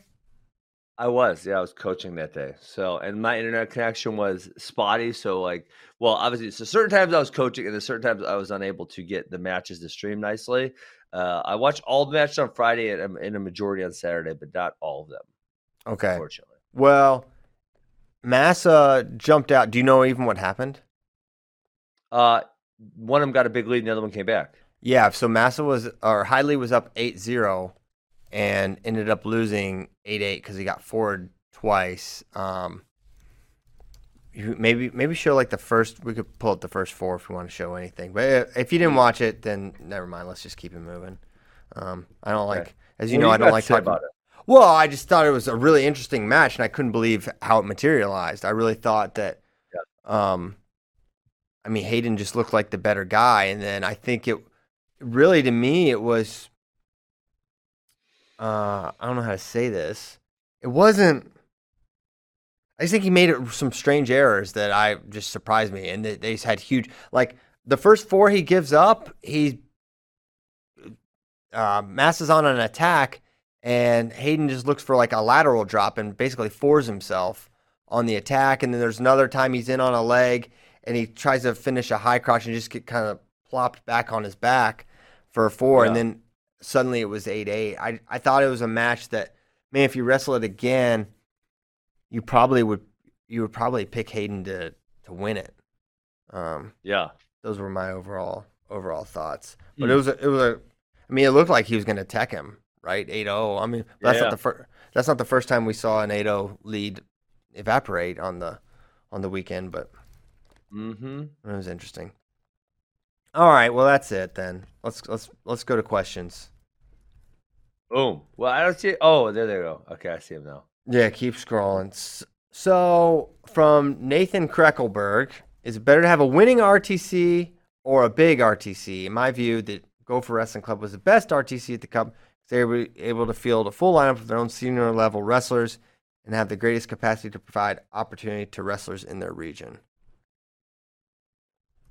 I was, yeah, I was coaching that day. So, and my internet connection was spotty. So, like, well, obviously, so certain times I was coaching, and then certain times I was unable to get the matches to stream nicely. Uh, I watched all the matches on Friday and um, in a majority on Saturday, but not all of them, Okay. unfortunately. Well, Massa jumped out. Do you know even what happened? Uh, one of them got a big lead, and the other one came back. Yeah, so Massa was or Hidlay was up 8-0 and ended up losing 8-8 cuz he got forward twice. Um maybe maybe show like the first we could pull up the first four if we want to show anything. But uh, if you didn't watch it then never mind, let's just keep it moving. Um I don't Okay. like as you know do I don't like to talking about it. Well, I just thought it was a really interesting match, and I couldn't believe how it materialized. I really thought that, um, I mean, Hayden just looked like the better guy, and then I think it really, to me, it was. Uh, I don't know how to say this. It wasn't. I just think he made it, some strange errors that I just surprised me, and they, they had huge. Like the first four he gives up, he uh, masses on an attack and Hayden just looks for like a lateral drop and basically fours himself on the attack. And then there's another time he's in on a leg and he tries to finish a high crotch and just get kind of plopped back on his back for a four. And then suddenly it was 8 8. I, I thought it was a match that, man, if you wrestle it again, you probably would you would probably pick Hayden to, to win it. Um, Yeah. those were my overall overall thoughts. But Hmm. it was a, it was a I mean it looked like he was going to tech him, right? 8-0. I mean, that's Yeah. not the first that's not the first time we saw an 8-0 lead evaporate on the on the weekend, but Mm-hmm. it was interesting. All right, well that's it then. Let's let's let's go to questions. Boom. Well, I don't see. Oh, there they go. Okay, I see him now. Yeah, keep scrolling. So, from Nathan Kreckelberg, is it better to have a winning RTC or a big RTC? In my view, the Gopher Wrestling Club was the best RTC at the Cup. They were able to field a full lineup of their own senior level wrestlers and have the greatest capacity to provide opportunity to wrestlers in their region.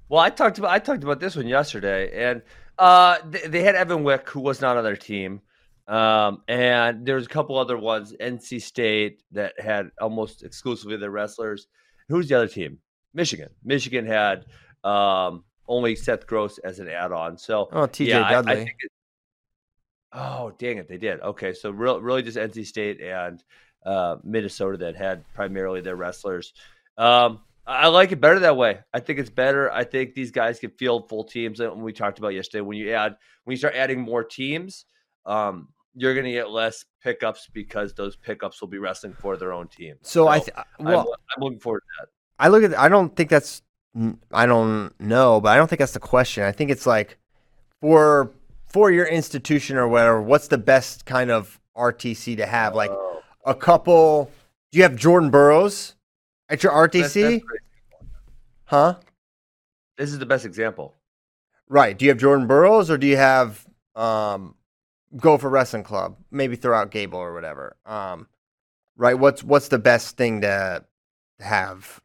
Well, I talked about I talked about this one yesterday, and uh, they, they had Evan Wick, who was not on their team, um, and there was a couple other ones, NC State, that had almost exclusively their wrestlers. Who's the other team? Michigan. Michigan had um, only Seth Gross as an add-on. So Oh, TJ yeah, I- I Dudley. think it- oh, dang it, they did. Okay, so real, really just NC State and uh, Minnesota that had primarily their wrestlers. Um, I like it better that way. I think it's better. I think these guys can field full teams. And we talked about yesterday, when you add when you start adding more teams, um, you're going to get less pickups because those pickups will be wrestling for their own team. so I th- I'm, well, I'm looking forward to that. I look at. I don't think that's. I don't know, but I don't think that's the question. I think it's like for for your institution or whatever, what's the best kind of RTC to have? Like Oh, a couple. Do you have Jordan Burroughs at your RTC? that's- that's huh? This is the best example. Right. Do you have Jordan Burroughs or do you have um, Gopher Wrestling Club? Maybe throw out Gable or whatever. Um, right. What's what's the best thing to have?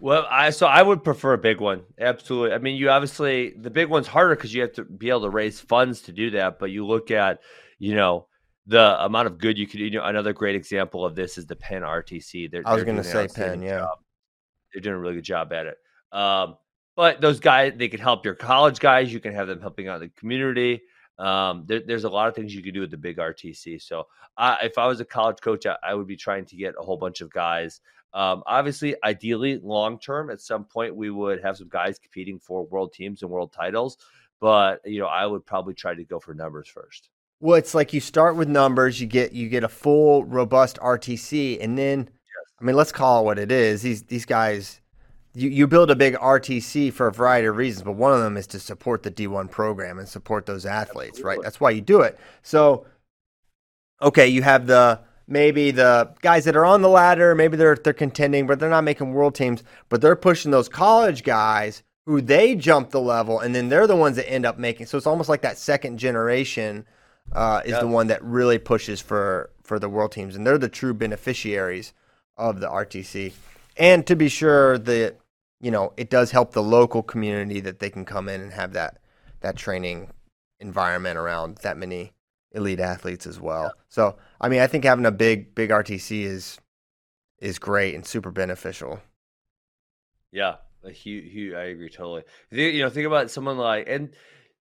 Well, I so I would prefer a big one. Absolutely. I mean, you obviously the big one's harder because you have to be able to raise funds to do that. But you look at, you know, the amount of good you could. You know, another great example of this is the Penn RTC. They're, I was going to say Penn. Yeah. job. They're doing a really good job at it. Um, but those guys, they can help your college guys. You can have them helping out the community. Um, there, there's a lot of things you can do with the big RTC. So, I, if I was a college coach, I, I would be trying to get a whole bunch of guys. Um, obviously, ideally, long term, at some point, we would have some guys competing for world teams and world titles. But you know, I would probably try to go for numbers first. Well, it's like you start with numbers, you get you get a full robust RTC, and then I mean, let's call it what it is. These these guys, you, you build a big RTC for a variety of reasons, but one of them is to support the D1 program and support those athletes, right? That's why you do it. So, okay, you have the maybe the guys that are on the ladder, maybe they're they're contending, but they're not making world teams, but they're pushing those college guys who they jump the level, and then they're the ones that end up making. So it's almost like that second generation uh, is Yeah. the one that really pushes for for the world teams, and they're the true beneficiaries of the RTC. And to be sure that you know it does help the local community that they can come in and have that that training environment around that many elite athletes as well. So I mean, I think having a big big RTC is is great and super beneficial. Yeah, a huge, huge. I agree totally. You know, think about someone like, and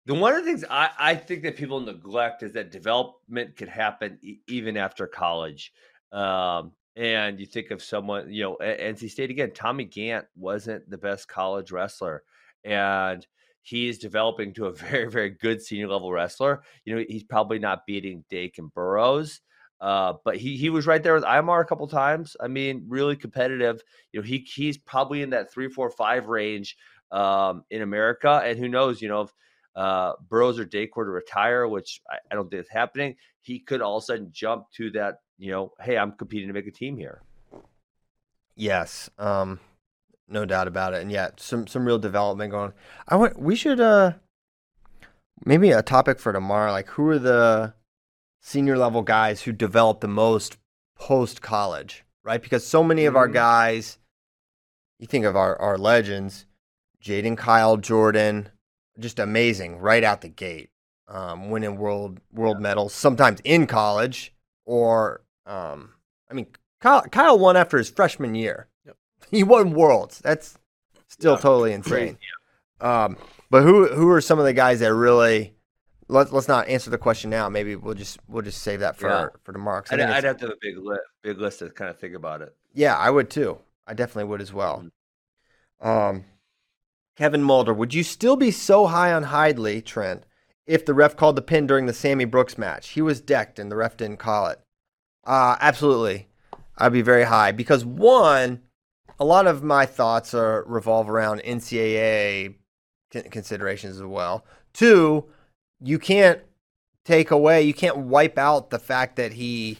the one of the things I, I think that people neglect is that development could happen e- even after college. Um, and you think of someone, you know, at NC State again. Tommy Gantt wasn't the best college wrestler, and he's developing to a very, very good senior level wrestler. You know, he's probably not beating Dake and Burroughs. Uh, but he he was right there with Imar a couple times. I mean, really competitive you know, he he's probably in that three, four, five range um, in America. And who knows, you know, if uh, Burroughs or Dake to retire, which I, I don't think is happening, he could all of a sudden jump to that, you know, hey, I'm competing to make a team here. Yes, um, no doubt about it. And yeah, some some real development going. I want we should uh maybe a topic for tomorrow. Like, who are the senior level guys who develop the most post college, right? Because so many of our Mhm. guys, you think of our our legends, J'den, Kyle, Jordan, just amazing right out the gate, um, winning world world medals. Sometimes in college, or um, I mean, Kyle, Kyle won after his freshman year. Yep. He won worlds. That's still Yeah. totally insane. Um, but who who are some of the guys that really? Let's let's not answer the question now. Maybe we'll just we'll just save that for Yeah. for tomorrow. I'd, I'd have to have a big list, big list to kind of think about it. yeah, I would too. I definitely would as well. Mhm. Um, Kevin Mulder, would you still be so high on Hidlay, Trent, if the ref called the pin during the Sammy Brooks match? He was decked and the ref didn't call it. Uh, absolutely. I'd be very high because one, a lot of my thoughts are revolve around NCAA considerations as well. Two, you can't take away, you can't wipe out the fact that he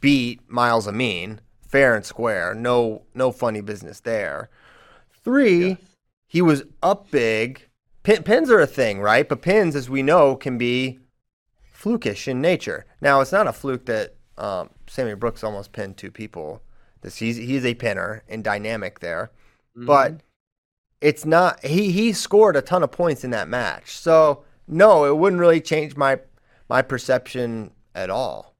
beat Myles Amine fair and square. No, no funny business there. Three. He was up big. Pin, pins are a thing, right? But pins, as we know, can be flukish in nature. Now, it's not a fluke that um, Sammy Brooks almost pinned two people. This he's he's a pinner and dynamic there, but it's not. He he scored a ton of points in that match, so no, it wouldn't really change my my perception at all.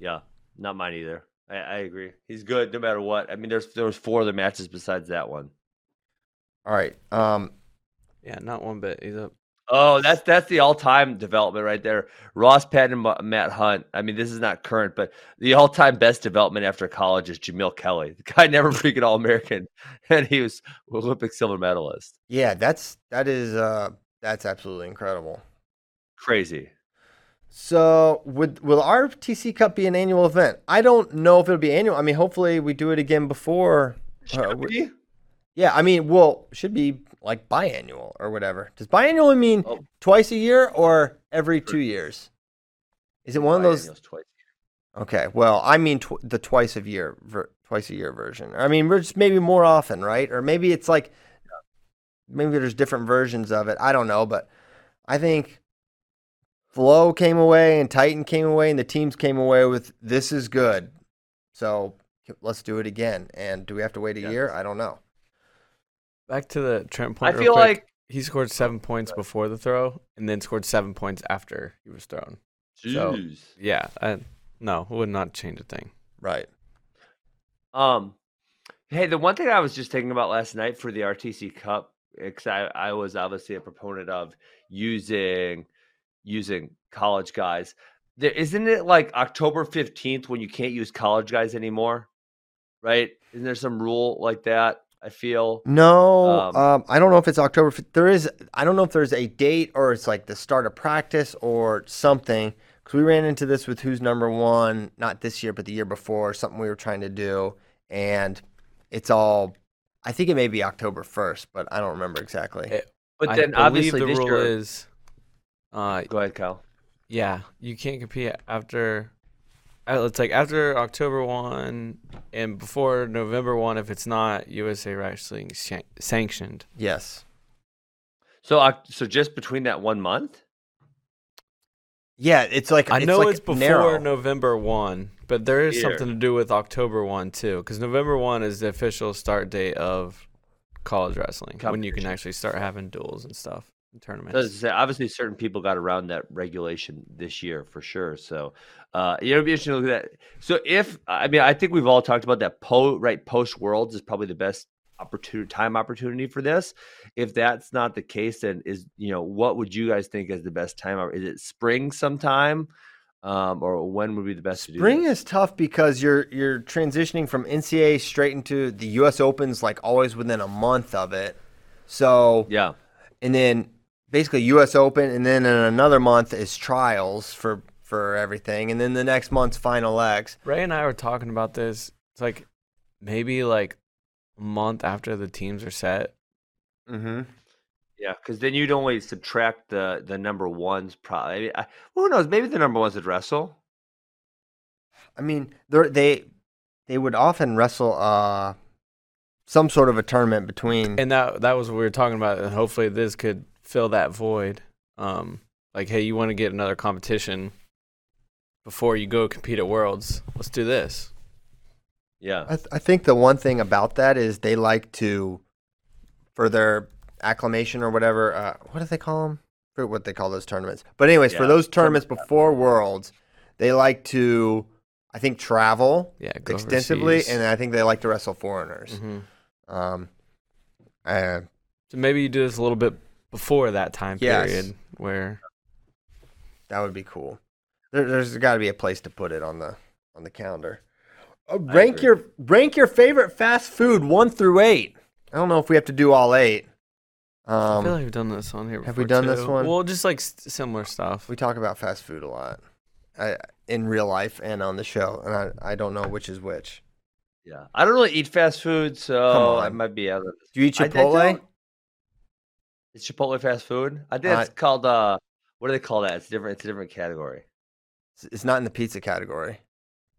Yeah, not mine either. I, I agree. He's good no matter what. I mean, there's there was four other matches besides that one. All right. Um, Yeah, not one bit. He's up. Oh, that's that's the all-time development right there. Ross Patton and Matt Hunt. I mean, this is not current, but the all-time best development after college is Jamill Kelly. The guy never freaking All-American, and he was Olympic silver medalist. yeah, that's that is uh that's absolutely incredible. Crazy. So, would will RTC Cup be an annual event? I don't know if it'll be annual. I mean, hopefully we do it again before. uh, Should we- be? yeah, I mean, well, should be like biannual or whatever. Does biannual mean Oh. twice a year or every two years? Is it one of those? Twice. Okay, well, I mean tw- the twice a year, ver- twice a year version. I mean, we're just maybe more often, right? Or maybe it's like maybe there's different versions of it. I don't know, but I think Flow came away and Titan came away and the teams came away with this is good. So let's do it again. And do we have to wait a Yeah. year? I don't know. Back to the Trent I point. real feel quick. like he scored seven points before the throw, and then scored seven points after he was thrown. So- Jeez. Yeah, I, no, would not change a thing. Right. Um, hey, the one thing I was just thinking about last night for the RTC Cup, because I, I was obviously a proponent of using using college guys. There isn't it like October fifteenth when you can't use college guys anymore, right? Isn't there some rule like that? I feel No, Um, um, I don't know if it's October. fif- There is, I don't know if there's a date or it's like the start of practice or something. Because we ran into this with who's number one, not this year, but the year before, something we were trying to do. And it's all, I think it may be October 1st, but I don't remember exactly. Eh, But then believe obviously the this rule year, is, uh, go ahead, Kyle. yeah, you can't compete after. uh, It's like after October one and before November one if it's not USA Wrestling sanctioned. yes. So so just between that one month. Yeah, it's like, I it's know like it's before narrow. November one, but there is Here. something to do with October one too, because November one is the official start date of college wrestling when you can actually start having duels and stuff tournaments. So say, obviously, certain people got around that regulation this year for sure. So, uh, you know, it'd be interesting to look at that. So, if I mean, I think we've all talked about that. Po right post worlds is probably the best opportunity time opportunity for this. If that's not the case, then is you know what would you guys think is the best time? Is it spring sometime, um, or when would be the best? to do Spring is tough because you're you're transitioning from NCAA straight into the U.S. Opens like always within a month of it. So yeah. and then basically U.S. Open, and then in another month is trials for for everything, and then the next month's final X. Ray and I were talking about this. It's like maybe like a month after the teams are set. Mm-hmm. Yeah, because then you'd only subtract the the number ones. Probably, I, who knows? Maybe the number ones would wrestle. I mean, they they they would often wrestle uh some sort of a tournament between. And that that was what we were talking about. And hopefully this could fill that void. Um, like, hey, you want to get another competition before you go compete at Worlds? Let's do this. Yeah. I, th- I think the one thing about that is they like to, for their acclamation or whatever. Uh, what do they call them? For what they call those tournaments. But anyways, for those tournaments before Worlds, they like to, I think, travel Yeah, extensively, overseas. and I think they like to wrestle foreigners. Mhm. Um, uh, So maybe you do this a little bit before that time Yes. period where that would be cool. There, there's got to be a place to put it on the on the calendar. Uh, rank agree. your rank your favorite fast food one through eight. I don't know if we have to do all eight. I Um, feel like we've done this on here. have we before, done this one? Well, just like s- similar stuff. we talk about fast food a lot, I, in real life and on the show, and I, I don't know which is which. Yeah, I don't really eat fast food, so I might be out of this. Do you eat I- I Chipotle? don't- It's Chipotle fast food. I think Uh, it's called. uh What do they call that? It's different. It's a different category, It's- it's not in the pizza category.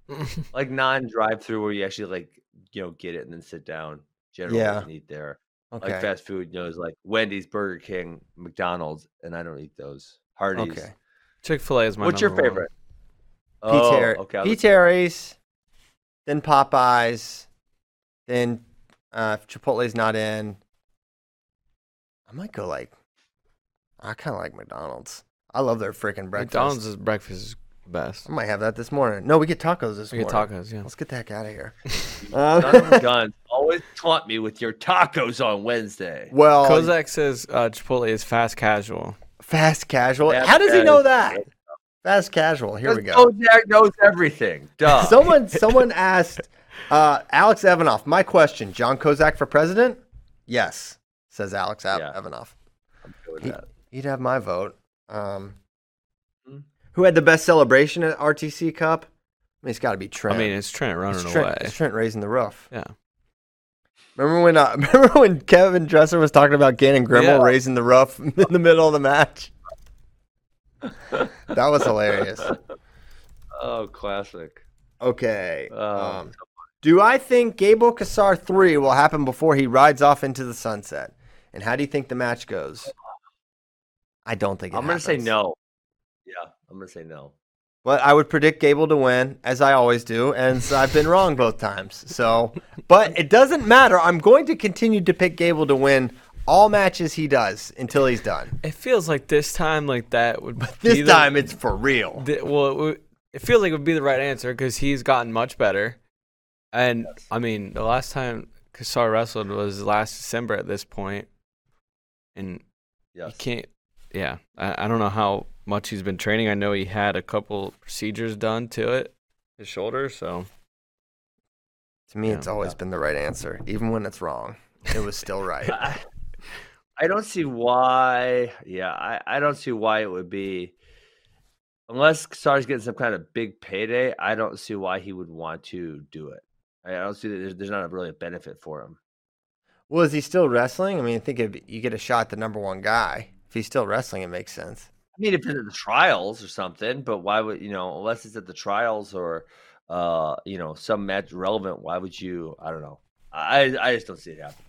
like non-drive-through, where you actually like you know get it and then sit down. Generally, Yeah. and eat there. Okay. Like fast food, you know, is like Wendy's, Burger King, McDonald's, and I don't eat those. Hardee's. okay. Chick Fil A is my. What's your number one. favorite? P. Oh, Ter- okay. I P. was- Terry's, then Popeyes, then uh, if Chipotle's not in. I might go like. I kind of like McDonald's. I love their freaking breakfast. McDonald's is breakfast is best. I might have that this morning. No, we get tacos this We get morning. tacos, yeah. Let's get the heck out of here. Son Uh, of guns always taunt me with your tacos on Wednesday. well, Kozak says uh, Chipotle is fast casual. fast casual. Fast How does he know that? Fast casual. Here we go. Kozak knows everything. Duh. Someone someone asked uh, Alex Evanoff. My question: John Kozak for president? Yes, says Alex Ev- Yeah. Evanoff. I'm good with He- that. He'd have my vote. Um, Hmm. who had the best celebration at RTC Cup? I mean, it's got to be Trent. I mean, it's Trent running it's Trent, away. it's Trent raising the roof. Yeah. Remember when? Uh, remember when Kevin Dresser was talking about Gannon Gremmel Yeah. raising the roof in the middle of the match? That was hilarious. Oh, classic. Okay. Oh. Um, do I think Gable Cassar three will happen before he rides off into the sunset? And how do you think the match goes? I don't think it I'm gonna say no. Yeah, I'm gonna say no. But I would predict Gable to win, as I always do, and so I've been wrong both times. So, but it doesn't matter. I'm going to continue to pick Gable to win all matches he does until he's done. It feels like this time, like that would. be This the- time it's for real. the- well, it, would- it feels like it would be the right answer because he's gotten much better. And Yes. I mean, the last time Cassar wrestled was last December at this point, and Yes. you can't. Yeah, I, I don't know how much he's been training. I know he had a couple procedures done to it, his shoulder. So To me, it's Yeah. always been the right answer, even when it's wrong. It was still right. I, I don't see why. Yeah, I, I don't see why it would be. Unless Sar's getting some kind of big payday, I don't see why he would want to do it. I I don't see that there's, there's not a really a benefit for him. Well, is he still wrestling? I mean, I think if you get a shot at the number one guy. If he's still wrestling, it makes sense. I mean, if it's at the trials or something, but why would you know? Unless it's at the trials or, uh, you know, some match relevant. Why would you? I don't know. I I just don't see it happening.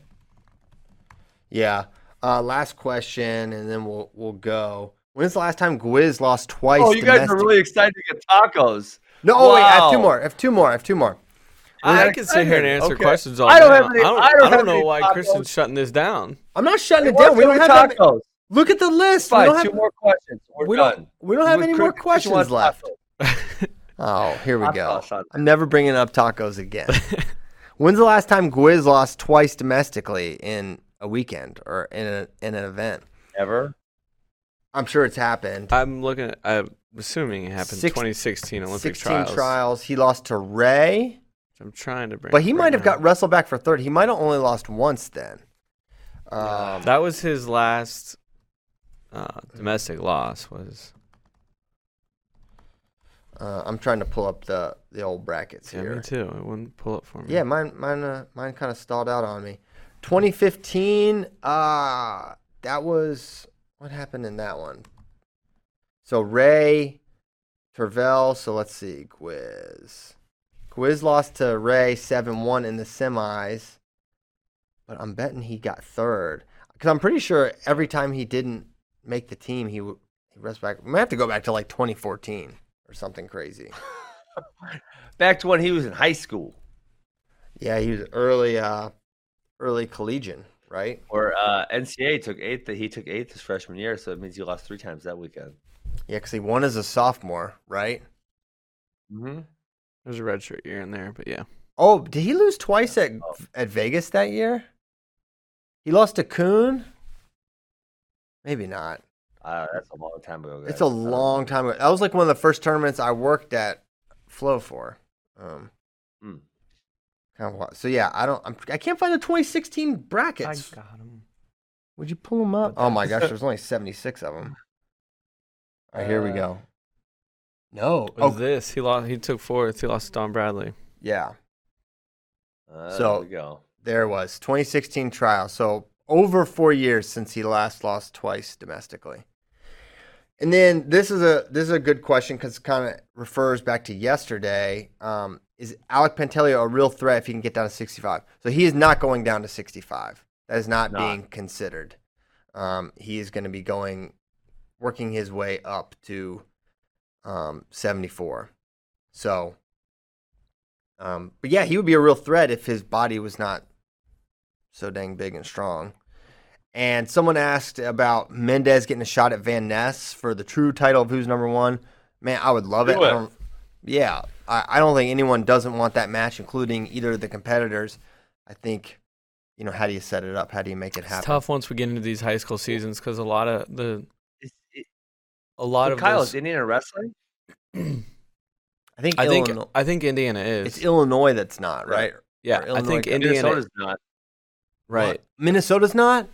Yeah. Uh, last question, and then we'll we'll go. When's the last time Gwiz lost twice? Oh, you guys are really excited to get tacos. No, oh wait, I have two more. I have two more. I have two more. I We're can sit here and answer Okay. questions all I don't day. have any- I don't, I don't I don't have know any why tacos. Kristen's shutting this down. I'm not shutting it What's down. We don't with have that. ma- tacos. Look at the list. We don't two have. more questions. We're we done. don't. We don't have any more Chris- Chris questions left. Oh, here we go. I'm never bringing up tacos again. When's the last time Gwiz lost twice domestically in a weekend or in a, in an event? Ever? I'm sure it's happened. I'm looking. At, I'm assuming it happened Six- 2016 Olympic 16 trials. He lost to Rey, I'm trying to bring. but he might right have now. got wrestled back for third. He might have only lost once then. Um, That was his last uh, domestic loss. Was uh, I'm trying to pull up the the old brackets yeah, here. me too. It wouldn't pull up for me. Yeah, mine mine uh, mine kind of stalled out on me. 2015, uh that was what happened in that one. So Rey, Tervel, so let's see, Gwiz. Gwiz lost to Rey 7-1 in the semis. But I'm betting he got third cuz I'm pretty sure every time he didn't make the team he w- he rests back. We might have to go back to like 2014 or something crazy. Back to when he was in high school, Yeah, he was early uh early collegian, right? or uh, NCAA took eighth. He took eighth his freshman year, so it means he lost three times that weekend. Yeah, because he won as a sophomore, right? Mm-hmm. There's a red shirt year in there, but yeah. Oh, did he lose twice at at Vegas that year? He lost to Coon. Maybe not. Uh, that's a long time ago. It's guys. a I don't long know. time ago. That was like one of the first tournaments I worked at Flow for. Um, Hmm. kind of. wa- So yeah, I don't. I'm, I can't find the 2016 brackets. I got him. Would you pull them up? Oh my gosh, there's only 76 of them. All right, here we go. No. What Oh, is this? He lost. He took fourth. He lost to Dom Bradley. yeah. Uh, So- there we go. There it was 2016 trial. So over four years since he last lost twice domestically. And then this is a this is a good question because it kind of refers back to yesterday. Um, is Alec Pantaleo a real threat if he can get down to 65? So he is not going down to 65. That is not Not. being considered. Um, he is going to be going working his way up to um, 74. So, um, but yeah, he would be a real threat if his body was not so dang big and strong. And someone asked about Mendez getting a shot at Van Ness for the true title of who's number one. Man, I would love it. Do I it. don't, yeah, I, I don't think anyone doesn't want that match, including either of the competitors. I think, you know, how do you set it up? How do you make it It's happen? tough once we get into these high school seasons because a lot of the Is, it, a lot of Kyle, those, is Indiana wrestling? I think I think Illinois, I think Indiana is. it's Illinois that's not right. yeah, or I think Indiana. Minnesota's not. Right. What? Minnesota's not.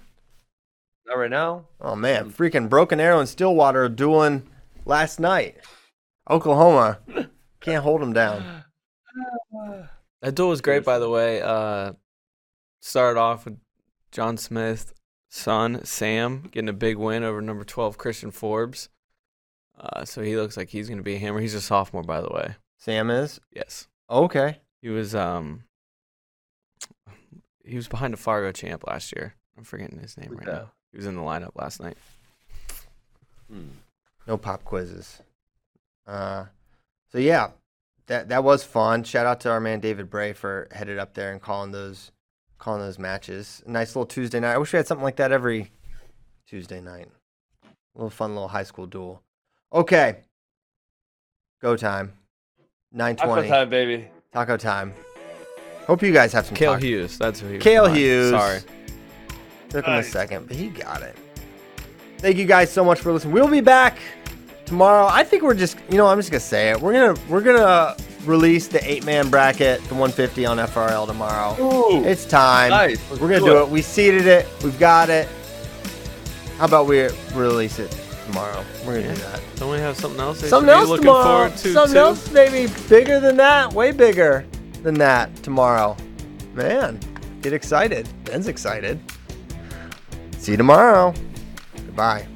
Not right now. Oh man, freaking Broken Arrow and Stillwater are dueling last night. Oklahoma can't hold them down. That duel was great, by the way. Uh, started off with John Smith, son Sam, getting a big win over number 12 Christian Forbes. Uh, so he looks like he's going to be a hammer. He's a sophomore, by the way. Sam is Yes, okay. he was. Um, he was behind a Fargo champ last year. I'm forgetting his name right now. He was in the lineup last night. Hmm. No pop quizzes. Uh, so yeah, that that was fun. Shout out to our man David Bray for headed up there and calling those calling those matches. Nice little Tuesday night. I wish we had something like that every Tuesday night. A little fun little high school duel. Okay. Go time. Nine Taco twenty. time, baby. Taco time. Hope you guys have some Kale taco. Hughes, that's who he was. Kale behind. Hughes. Sorry. Took him a second, but he got it. Thank you guys so much for listening. We'll be back tomorrow. I think we're just, you know, I'm just gonna say it. We're gonna we're gonna release the eight man bracket, the 150 on FRL tomorrow. Ooh, It's time. nice. We're gonna do do it. it. We seeded it. We've got it. How about we release it tomorrow? We're gonna do that. Don't we have something else? Something else looking tomorrow. forward to Something too? else maybe bigger than that. Way bigger than that tomorrow. Man, get excited. Ben's excited. See you tomorrow. Goodbye.